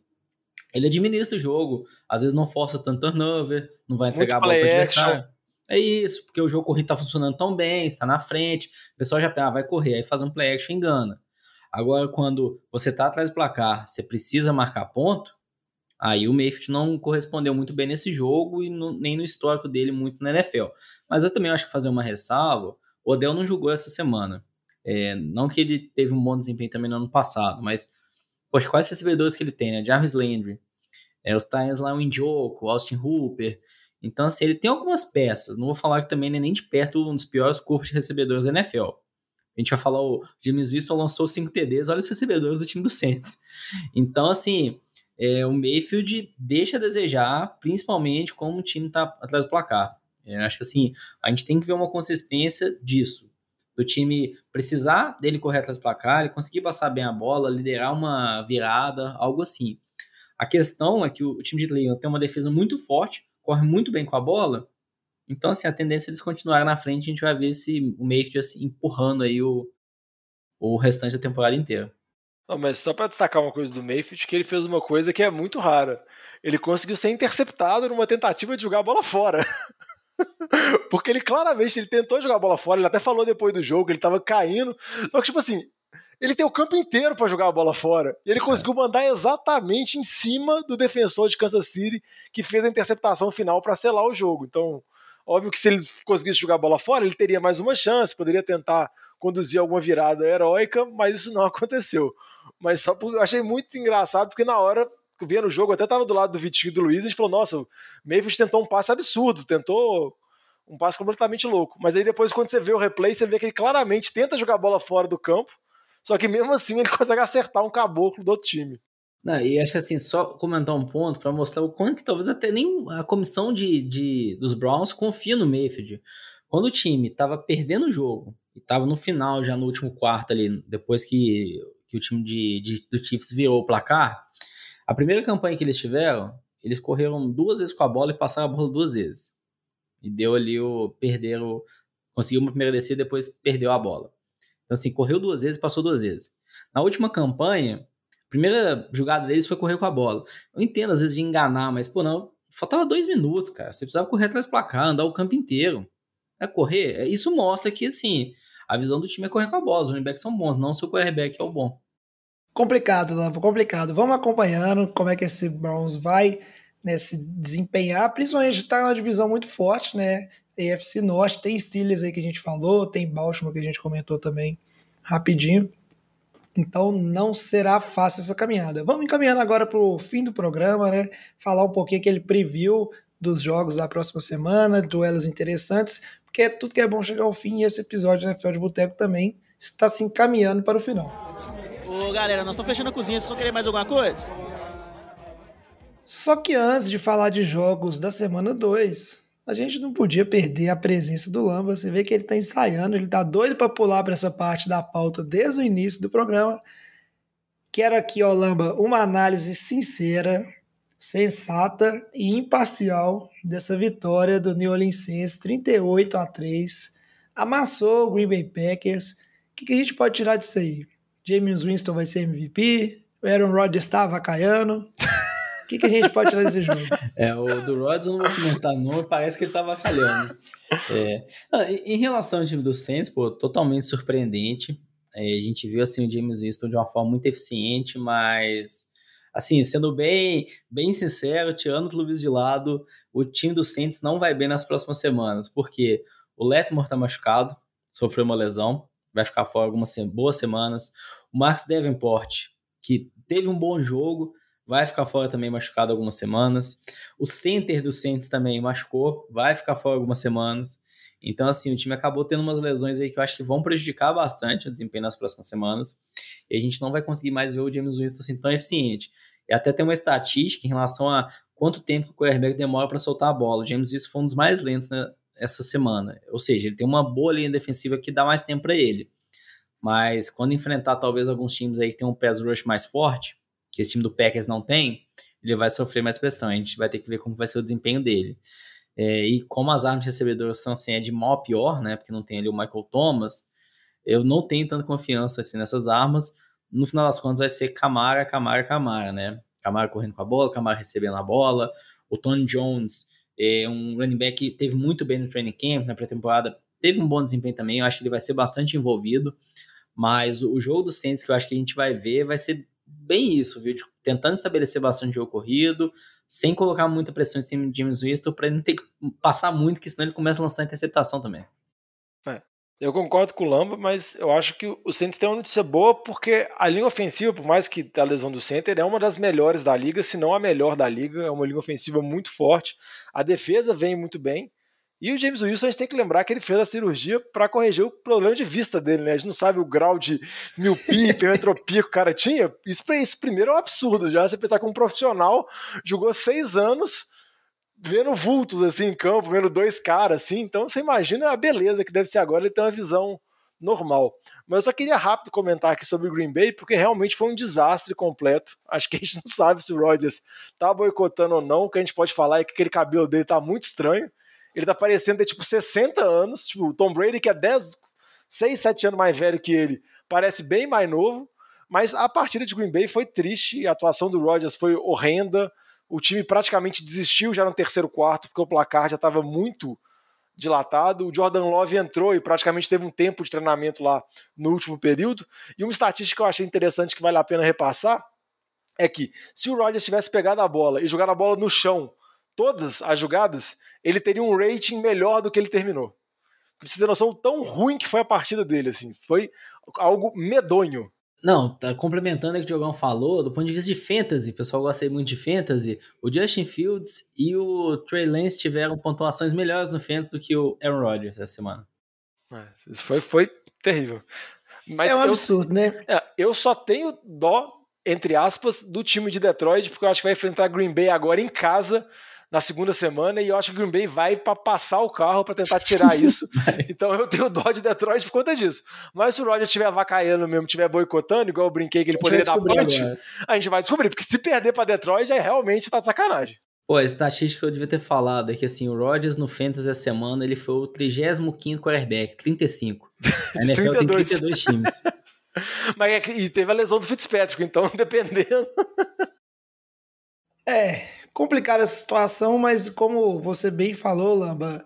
Ele administra o jogo, às vezes não força tanto turnover, não vai entregar Muito a bola para adversário. É isso, porque o jogo corrido tá funcionando tão bem, está na frente, o pessoal já ah, vai correr, aí faz um play action engana. Agora, quando você tá atrás do placar, você precisa marcar ponto, aí o Mayfield não correspondeu muito bem nesse jogo e no, nem no histórico dele muito na NFL. Mas eu também acho que fazer uma ressalva, o Odell não jogou essa semana. É, não que ele teve um bom desempenho também no ano passado, mas poxa, quais recebedores que ele tem, né? Jarvis Landry, é, os Titans lá, o Indioco, Austin Hooper. Então, assim, ele tem algumas peças. Não vou falar que também é nem de perto um dos piores corpos de recebedores da NFL. A gente vai falar, o James Winston lançou 5 TDs, olha os recebedores do time do Saints. Então, assim, é, o Mayfield deixa a desejar, principalmente como o time está atrás do placar. É, acho que, assim, a gente tem que ver uma consistência disso do time precisar dele correr atrás do placar, ele conseguir passar bem a bola, liderar uma virada, algo assim. A questão é que o time de Cleveland tem uma defesa muito forte, corre muito bem com a bola, então assim, a tendência é eles continuarem na frente, a gente vai ver se o Mayfield assim, empurrando aí o, o restante da temporada inteira.
Não, mas só para destacar uma coisa do Mayfield, que ele fez uma coisa que é muito rara. Ele conseguiu ser interceptado numa tentativa de jogar a bola fora. [laughs] Porque ele claramente ele tentou jogar a bola fora, ele até falou depois do jogo, ele tava caindo. Só que, tipo assim, ele tem o campo inteiro para jogar a bola fora. E ele conseguiu mandar exatamente em cima do defensor de Kansas City, que fez a interceptação final para selar o jogo. Então, óbvio que se ele conseguisse jogar a bola fora, ele teria mais uma chance, poderia tentar conduzir alguma virada heróica, mas isso não [laughs] aconteceu. Mas só porque eu achei muito engraçado, porque na hora vendo o jogo, até tava do lado do Vitinho e do Luiz, a gente falou, nossa, o Mayfield tentou um passe absurdo, tentou um passe completamente louco. Mas aí depois, quando você vê o replay, você vê que ele claramente tenta jogar a bola fora do campo, só que mesmo assim ele [laughs] consegue acertar um caboclo do outro time.
Não, e acho que assim, só comentar um ponto para mostrar o quanto que talvez até nem a comissão de, de, dos Browns confia no Mayfield. Quando o time tava perdendo o jogo e tava no final, já no último quarto ali, depois que, que o time de, de, do Chiefs virou o placar, a primeira campanha que eles tiveram, eles correram duas vezes com a bola e passaram a bola duas vezes. E deu ali o. Perderam. Conseguiu uma primeira descida e depois perdeu a bola. Então, assim, correu duas vezes e passou duas vezes. Na última campanha, a primeira jogada deles foi correr com a bola. Eu entendo, às vezes, de enganar, mas, pô, não. Faltava dois minutos, cara. Você precisava correr atrás do placar, andar o campo inteiro. É correr. Isso mostra que, assim, a visão do time é correr com a bola. Os running backs são bons, não o quarterback é o bom.
Complicado, Lampo, complicado. Vamos acompanhando como é que esse Browns vai né, se desempenhar, principalmente está na divisão muito forte, né? AFC Norte, tem Steelers aí que a gente falou, tem Baltimore que a gente comentou também rapidinho. Então não será fácil essa caminhada. Vamos encaminhando agora para o fim do programa, né? Falar um pouquinho aquele preview dos jogos da próxima semana, duelos interessantes, porque tudo que é bom chegar ao fim e esse episódio na NFL de Boteco também está se encaminhando para o final.
Ô galera, nós estamos fechando a cozinha, vocês vão querer mais alguma coisa?
Só que antes de falar de jogos da semana 2, a gente não podia perder a presença do Lamba. Você vê que ele está ensaiando, ele está doido para pular para essa parte da pauta desde o início do programa. Quero aqui, ó, Lamba, uma análise sincera, sensata e imparcial dessa vitória do New Orleans Saints, 38 a 3. Amassou o Green Bay Packers. O que, que a gente pode tirar disso aí? James Winston vai ser MVP, o Aaron Rodgers está vacaiando. O que, que a gente pode tirar desse jogo? [laughs]
É, o do Rodgers eu não vou comentar não, parece que ele tá vacalhando. É. em relação ao time do Saints, pô, totalmente surpreendente. É, a gente viu assim o James Winston de uma forma muito eficiente, mas assim, sendo bem, bem sincero, tirando o clubes de lado, o time do Saints não vai bem nas próximas semanas, porque o Letmore tá machucado, sofreu uma lesão, vai ficar fora algumas boas semanas. O Marcos Davenport, que teve um bom jogo, vai ficar fora também machucado algumas semanas. O center do Saints também machucou, vai ficar fora algumas semanas. Então, assim, o time acabou tendo umas lesões aí que eu acho que vão prejudicar bastante o desempenho nas próximas semanas. E a gente não vai conseguir mais ver o James Winston assim tão eficiente. E até tem uma estatística em relação a quanto tempo o quarterback demora para soltar a bola. O James Winston foi um dos mais lentos né, essa semana. Ou seja, ele tem uma boa linha defensiva que dá mais tempo para ele. Mas quando enfrentar talvez alguns times aí que tem um pass rush mais forte, que esse time do Packers não tem, ele vai sofrer mais pressão. A gente vai ter que ver como vai ser o desempenho dele. É, e como as armas recebedoras são assim, é de mal a pior, né? Porque não tem ali o Michael Thomas, eu não tenho tanta confiança assim, nessas armas. No final das contas, vai ser Camara, Camara, Camara, né? Camara correndo com a bola, Camara recebendo a bola. O Tony Jones, é um running back que teve muito bem no training camp, na pré-temporada, teve um bom desempenho também. Eu acho que ele vai ser bastante envolvido. Mas o jogo do Saints que eu acho que a gente vai ver vai ser bem isso, viu? Tipo, tentando estabelecer bastante jogo corrido, sem colocar muita pressão em cima de James Winston, para ele não ter que passar muito, que senão ele começa a lançar interceptação também.
É. Eu concordo com o Lamba, mas eu acho que o Saints tem uma notícia boa, porque a linha ofensiva, por mais que a lesão do center, é uma das melhores da liga, se não a melhor da liga. É uma linha ofensiva muito forte. A defesa vem muito bem. E o James Wilson, a gente tem que lembrar que ele fez a cirurgia para corrigir o problema de vista dele, né? A gente não sabe o grau de miopia, [laughs] hipermetropia que o cara tinha. Isso, isso primeiro é um absurdo. Já você pensar que um profissional jogou seis anos vendo vultos assim em campo, vendo dois caras assim. Então você imagina a beleza que deve ser agora ele ter uma visão normal. Mas eu só queria rápido comentar aqui sobre o Green Bay, porque realmente foi um desastre completo. [laughs] Acho que a gente não sabe se o Rodgers tá boicotando ou não. O que a gente pode falar é que aquele cabelo dele tá muito estranho. Ele tá parecendo ter tipo 60 anos. Tipo, o Tom Brady, que é 10, 6, 7 anos mais velho que ele, parece bem mais novo. Mas a partida de Green Bay foi triste, a atuação do Rodgers foi horrenda. O time praticamente desistiu já no terceiro quarto, porque o placar já estava muito dilatado. O Jordan Love entrou e praticamente teve um tempo de treinamento lá no último período. E uma estatística que eu achei interessante que vale a pena repassar é que se o Rodgers tivesse pegado a bola e jogado a bola no chão todas as jogadas, ele teria um rating melhor do que ele terminou. Você ter noção tão ruim que foi a partida dele, assim. Foi algo medonho.
Não, tá complementando o que o Diogão falou, do ponto de vista de fantasy, o pessoal gosta muito de fantasy, o Justin Fields e o Trey Lance tiveram pontuações melhores no fantasy do que o Aaron Rodgers essa semana.
É, isso foi, foi terrível.
Mas é um
eu,
absurdo, né?
É, eu só tenho dó, entre aspas, do time de Detroit, porque eu acho que vai enfrentar Green Bay agora em casa, na segunda semana e eu acho que o Green Bay vai para passar o carro para tentar tirar [laughs] isso. então eu tenho dó de Detroit por conta disso. Mas se o Rodgers estiver avacaiando mesmo, estiver boicotando, igual eu brinquei que ele poderia dar punch, a gente vai descobrir. Porque se perder para Detroit, aí realmente tá de sacanagem.
Pô, a estatística que eu devia ter falado é que assim, o Rodgers no Fantasy essa semana ele foi o 35 quarterback, 35. [laughs] A NFL 32. tem 32 times. [laughs]
Mas é, e teve a lesão do Fitzpatrick, então dependendo.
É, complicada essa situação, mas como você bem falou, Lamba,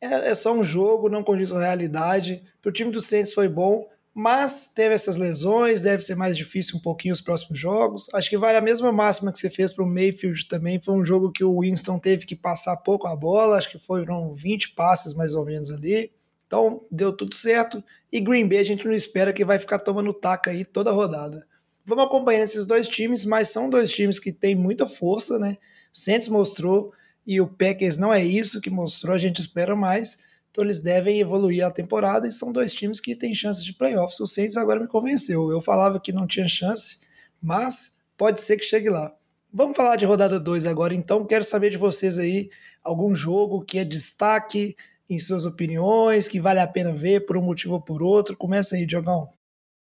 é, é só um jogo, não condiz com a realidade. Para o time do Saints foi bom, mas teve essas lesões, deve ser mais difícil um pouquinho os próximos jogos. Acho que vale a mesma máxima que você fez para o Mayfield também. Foi um jogo que o Winston teve que passar pouco a bola, acho que foram 20 passes mais ou menos ali. Então deu tudo certo. E Green Bay a gente não espera que vai ficar tomando taca aí toda a rodada. Vamos acompanhando esses dois times, mas são dois times que têm muita força, né? Saints mostrou e o Packers não é isso que mostrou, a gente espera mais. Então eles devem evoluir a temporada e são dois times que têm chances de playoffs. O Saints agora me convenceu. Eu falava que não tinha chance, mas pode ser que chegue lá. Vamos falar de rodada 2 agora, então. Quero saber de vocês aí algum jogo que é destaque em suas opiniões, que vale a pena ver por um motivo ou por outro. Começa aí, Diogão.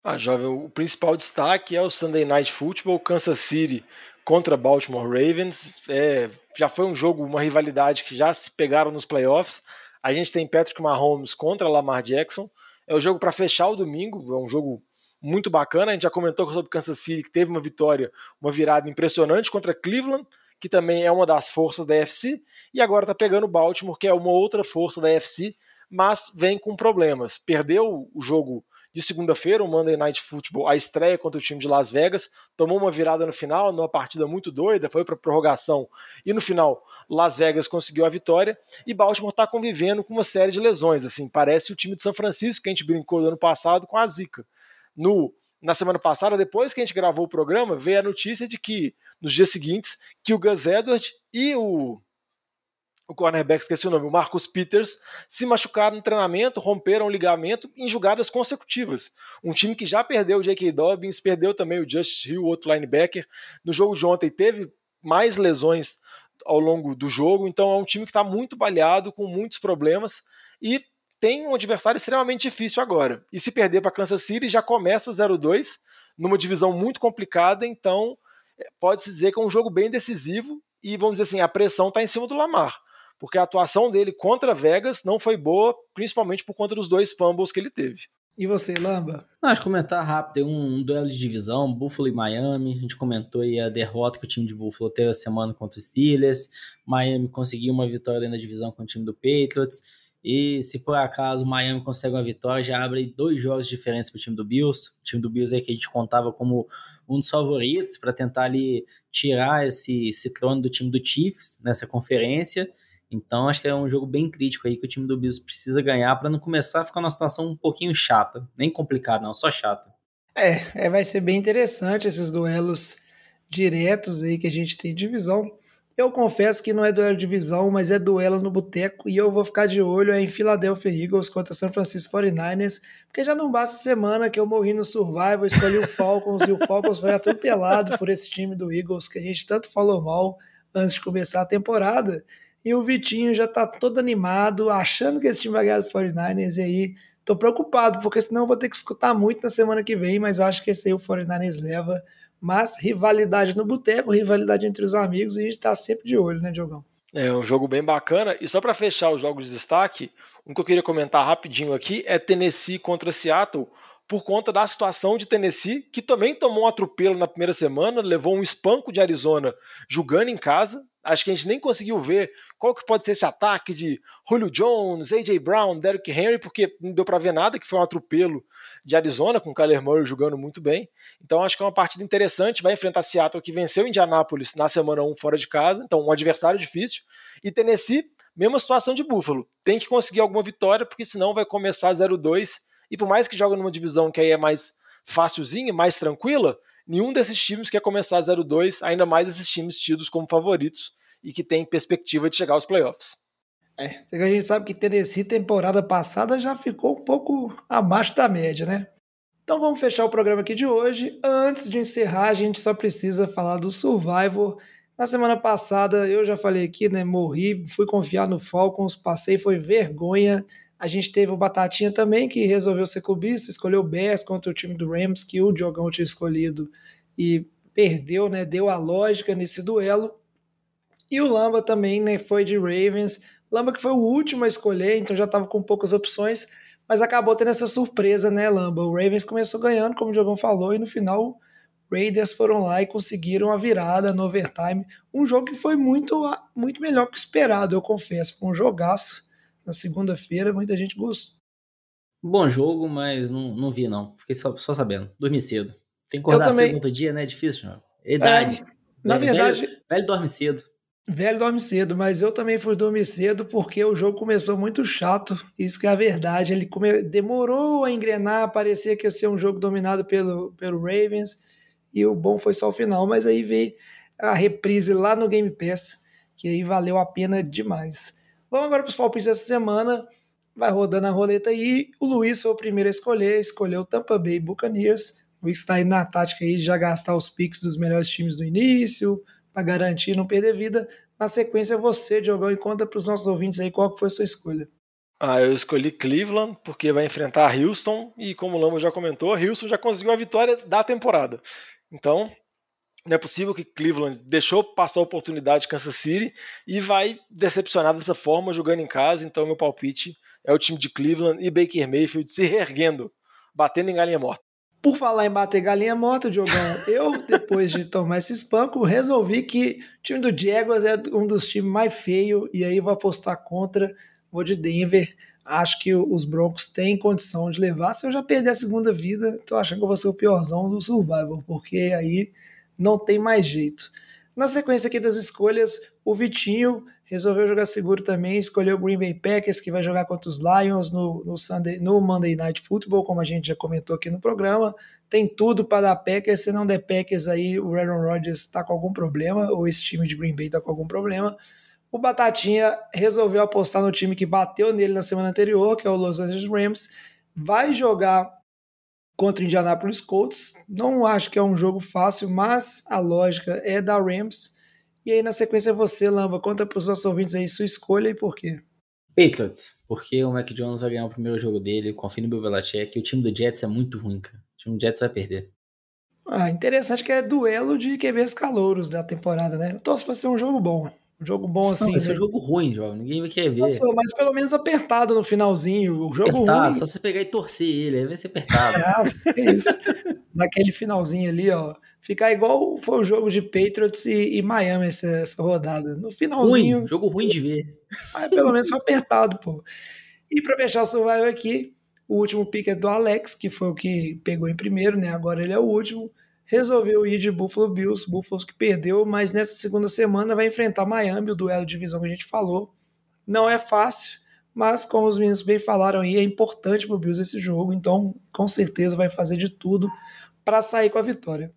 Ah, jovem, o principal destaque é o Sunday Night Football, Kansas City contra Baltimore Ravens. É, já foi um jogo, uma rivalidade que já se pegaram nos playoffs. A gente tem Patrick Mahomes contra Lamar Jackson. É o jogo para fechar o domingo, é um jogo muito bacana. A gente já comentou sobre Kansas City, que teve uma vitória, uma virada impressionante contra Cleveland, que também é uma das forças da FC, e agora está pegando Baltimore, que é uma outra força da FC, mas vem com problemas. Perdeu o jogo de segunda-feira, o Monday Night Football, a estreia contra o time de Las Vegas, tomou uma virada no final, numa partida muito doida, foi para prorrogação e no final Las Vegas conseguiu a vitória e Baltimore está convivendo com uma série de lesões, assim, parece o time de São Francisco que a gente brincou no ano passado com a Zika. No na semana passada, depois que a gente gravou o programa, veio a notícia de que nos dias seguintes que o Gus Edwards e o o cornerback, esqueci o nome, o Marcus Peters, se machucaram no treinamento, romperam o ligamento em jogadas consecutivas. Um time que já perdeu o J.K. Dobbins, perdeu também o Just Hill, outro linebacker. No jogo de ontem teve mais lesões ao longo do jogo, então é um time que está muito baleado, com muitos problemas e tem um adversário extremamente difícil agora. E se perder para Kansas City, já começa 0-2, numa divisão muito complicada, então é, pode-se dizer que é um jogo bem decisivo e vamos dizer assim, a pressão está em cima do Lamar porque a atuação dele contra Vegas não foi boa, principalmente por conta dos dois fumbles que ele teve.
E você, Lamba?
Acho comentar rápido, um, um, duelo de divisão, Buffalo e Miami. A gente comentou aí a derrota que o time de Buffalo teve a semana contra os Steelers. Miami conseguiu uma vitória na divisão com o time do Patriots. E se por acaso o Miami consegue uma vitória, já abre dois jogos de diferença para o time do Bills. O time do Bills aí que a gente contava como um dos favoritos para tentar ali tirar esse, esse trono do time do Chiefs nessa conferência. Então acho que é um jogo bem crítico aí que o time do Bills precisa ganhar para não começar a ficar numa situação um pouquinho chata. Nem complicada, não, só chata.
É, é, vai ser bem interessante esses duelos diretos aí que a gente tem divisão. Eu confesso que não é duelo de divisão, mas é duelo no boteco e eu vou ficar de olho em Philadelphia Eagles contra San Francisco 49ers, porque já não basta semana que eu morri no Survival, escolhi o Falcons e o Falcons foi atropelado por esse time do Eagles que a gente tanto falou mal antes de começar a temporada. E o Vitinho já tá todo animado, achando que esse time vai ganhar do 49ers. E aí, tô preocupado, porque senão eu vou ter que escutar muito na semana que vem. Mas acho que esse aí o 49ers leva. Mas rivalidade no boteco, rivalidade entre os amigos, e a gente tá sempre de olho, né, Diogão?
É um jogo bem bacana. E só para fechar os jogos de destaque, um que eu queria comentar rapidinho aqui é Tennessee contra Seattle por conta da situação de Tennessee, que também tomou um atropelo na primeira semana, levou um espanco de Arizona jogando em casa. Acho que a gente nem conseguiu ver qual que pode ser esse ataque de Julio Jones, AJ Brown, Derrick Henry, porque não deu para ver nada, que foi um atropelo de Arizona, com o Kyler Murray jogando muito bem. Então acho que é uma partida interessante. Vai enfrentar Seattle, que venceu Indianápolis na semana 1 fora de casa, então um adversário difícil. E Tennessee, mesma situação de Buffalo. Tem que conseguir alguma vitória, porque senão vai começar 0-2 e por mais que jogue numa divisão que aí é mais fácilzinha, mais tranquila, nenhum desses times quer começar 0-2, ainda mais esses times tidos como favoritos e que tem perspectiva de chegar aos playoffs.
É, a gente sabe que Tennessee temporada passada já ficou um pouco abaixo da média, né? Então vamos fechar o programa aqui de hoje. Antes de encerrar, a gente só precisa falar do Survivor. Na semana passada, eu já falei aqui, né? Morri, fui confiar no Falcons, passei, foi vergonha. A gente teve o Batatinha também, que resolveu ser clubista, escolheu o Bears contra o time do Rams, que o Diogão tinha escolhido e perdeu, né? Deu a lógica nesse duelo. E o Lamba também, né? Foi de Ravens. Lamba que foi o último a escolher, então já estava com poucas opções, mas acabou tendo essa surpresa, né, Lamba? O Ravens começou ganhando, como o Diogão falou, e no final Raiders foram lá e conseguiram a virada no overtime. Um jogo que foi muito, muito melhor que esperado, eu confesso. Foi um jogaço na segunda-feira, muita gente gostou.
Bom jogo, mas não, não vi, não. Fiquei só, só sabendo. Dormi cedo. Tem que acordar cedo no outro dia, né? É difícil, não. Idade. É,
na velho, verdade.
Velho, velho dorme cedo.
Velho dorme cedo, mas eu também fui dormir cedo porque o jogo começou muito chato. Isso que é a verdade. Ele come... demorou a engrenar, parecia que ia ser um jogo dominado pelo, pelo Ravens. E o bom foi só o final, mas aí veio a reprise lá no Game Pass, que aí valeu a pena demais. Vamos agora para os palpites dessa semana. Vai rodando a roleta aí. O Luiz foi o primeiro a escolher, escolheu Tampa Bay Buccaneers. O Luiz está aí na tática aí de já gastar os picks dos melhores times do início, para garantir não perder vida. Na sequência, você, Diogão, e conta para os nossos ouvintes aí qual foi a sua escolha.
Ah, eu escolhi Cleveland porque vai enfrentar Houston e como o Lamo já comentou, Houston já conseguiu a vitória da temporada. Então, não é possível que Cleveland deixou passar a oportunidade de Kansas City e vai decepcionar dessa forma jogando em casa. Então, meu palpite é o time de Cleveland e Baker Mayfield se reerguendo, batendo em galinha morta.
Por falar em bater galinha morta, Diogão, [laughs] eu, depois de tomar esse espanco, resolvi que o time do Jaguars é um dos times mais feios e aí vou apostar contra. Vou de Denver. Acho que os Broncos têm condição de levar. Se eu já perder a segunda vida, tô achando que eu vou ser o piorzão do Survival, porque aí não tem mais jeito. Na sequência aqui das escolhas, o Vitinho resolveu jogar seguro também, escolheu o Green Bay Packers, que vai jogar contra os Lions no, no, Sunday, no Monday Night Football, como a gente já comentou aqui no programa. Tem tudo para dar Packers, se não der Packers aí, o Aaron Rodgers está com algum problema, ou esse time de Green Bay está com algum problema. o Batatinha resolveu apostar no time que bateu nele na semana anterior, que é o Los Angeles Rams. Vai jogar contra o Indianapolis Colts. Não acho que é um jogo fácil, mas a lógica é da Rams. E aí, na sequência, você, Lamba, conta para os nossos ouvintes aí sua escolha e por quê.
Patriots, porque o Mac Jones vai ganhar o primeiro jogo dele, confio no Bill Belichick, e o time do Jets é muito ruim, cara. O time do Jets vai perder.
Ah, interessante que é duelo de QBs calouros da temporada, né? Eu torço para ser um jogo bom. Um jogo bom assim.
Não, esse né? é um jogo ruim, jovem. Ninguém vai querer ver. Nossa,
mas pelo menos apertado no finalzinho. O jogo
apertado,
ruim.
Só você pegar e torcer ele, aí vai ser apertado. [laughs]
Nossa, é isso. Naquele finalzinho ali, ó. Ficar igual foi o jogo de Patriots e, e Miami essa, essa, rodada. No finalzinho.
Ruim, jogo ruim de ver.
Aí pelo menos foi apertado, pô. E para fechar o survival aqui, o último pick é do Alex, que foi o que pegou em primeiro, né? Agora ele é o último resolveu ir de Buffalo Bills, Buffalo que perdeu, mas nessa segunda semana vai enfrentar Miami, o duelo de divisão que a gente falou. Não é fácil, mas como os meninos bem falaram aí, é importante para o Bills esse jogo, então com certeza vai fazer de tudo para sair com a vitória.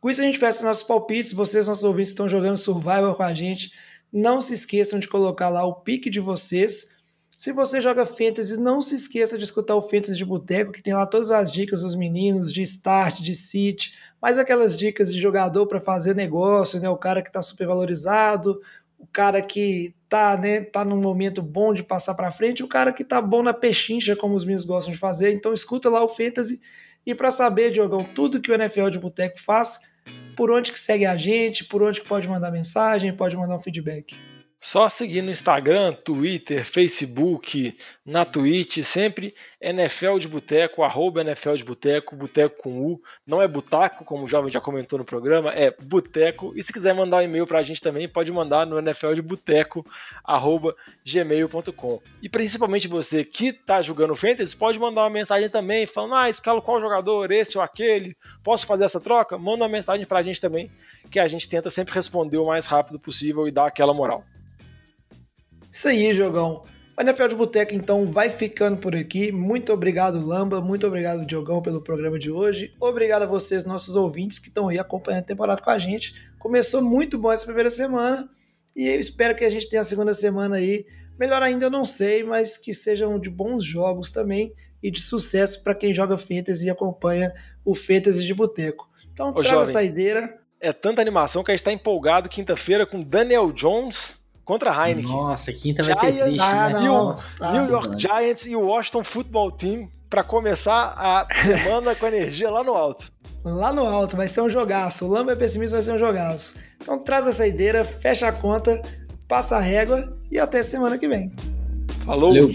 Com isso a gente fecha nossos palpites, vocês, nossos ouvintes, estão jogando Survival com a gente, não se esqueçam de colocar lá o pique de vocês. Se você joga Fantasy, não se esqueça de escutar o Fantasy de Boteco, que tem lá todas as dicas dos meninos, de start, de sit, mas aquelas dicas de jogador para fazer negócio, né? O cara que está super valorizado, o cara que tá, né, tá num momento bom de passar para frente, o cara que tá bom na pechincha, como os meninos gostam de fazer. Então escuta lá o Fantasy e para saber, Diogão, tudo que o NFL de Boteco faz, por onde que segue a gente, por onde que pode mandar mensagem, pode mandar um feedback.
Só seguir no Instagram, Twitter, Facebook, na Twitch, sempre NFL de Boteco, arroba NFL de Boteco, Boteco com U. Não é Butaco, como o jovem já comentou no programa, é Boteco. E se quiser mandar um e-mail pra gente também, pode mandar no NFL de Boteco, arroba gmail.com. E principalmente você que tá jogando Fantasy, pode mandar uma mensagem também, falando, ah, escalo qual jogador, esse ou aquele, posso fazer essa troca? Manda uma mensagem pra gente também, que a gente tenta sempre responder o mais rápido possível e dar aquela moral.
Isso aí, jogão. O NFL de Boteco, então, vai ficando por aqui. Muito obrigado, Lamba. Muito obrigado, Diogão, pelo programa de hoje. Obrigado a vocês, nossos ouvintes, que estão aí acompanhando a temporada com a gente. Começou muito bom essa primeira semana e eu espero que a gente tenha a segunda semana aí. Melhor ainda, eu não sei, mas que sejam de bons jogos também e de sucesso para quem joga Fantasy e acompanha o Fantasy de Boteco. Então, Ô, traz jovem, a saideira.
É tanta animação que a gente está empolgado quinta-feira com Daniel Jones contra a Heineken.
Nossa, quinta vai Giants, ser triste, ah,
né? Não, New York Giants e o Washington Football Team para começar a semana com energia lá no alto.
Lá no alto, vai ser um jogaço. O Lamba é pessimista, vai ser um jogaço. Então traz a saideira, fecha a conta, passa a régua e até semana que vem.
Falou! Valeu.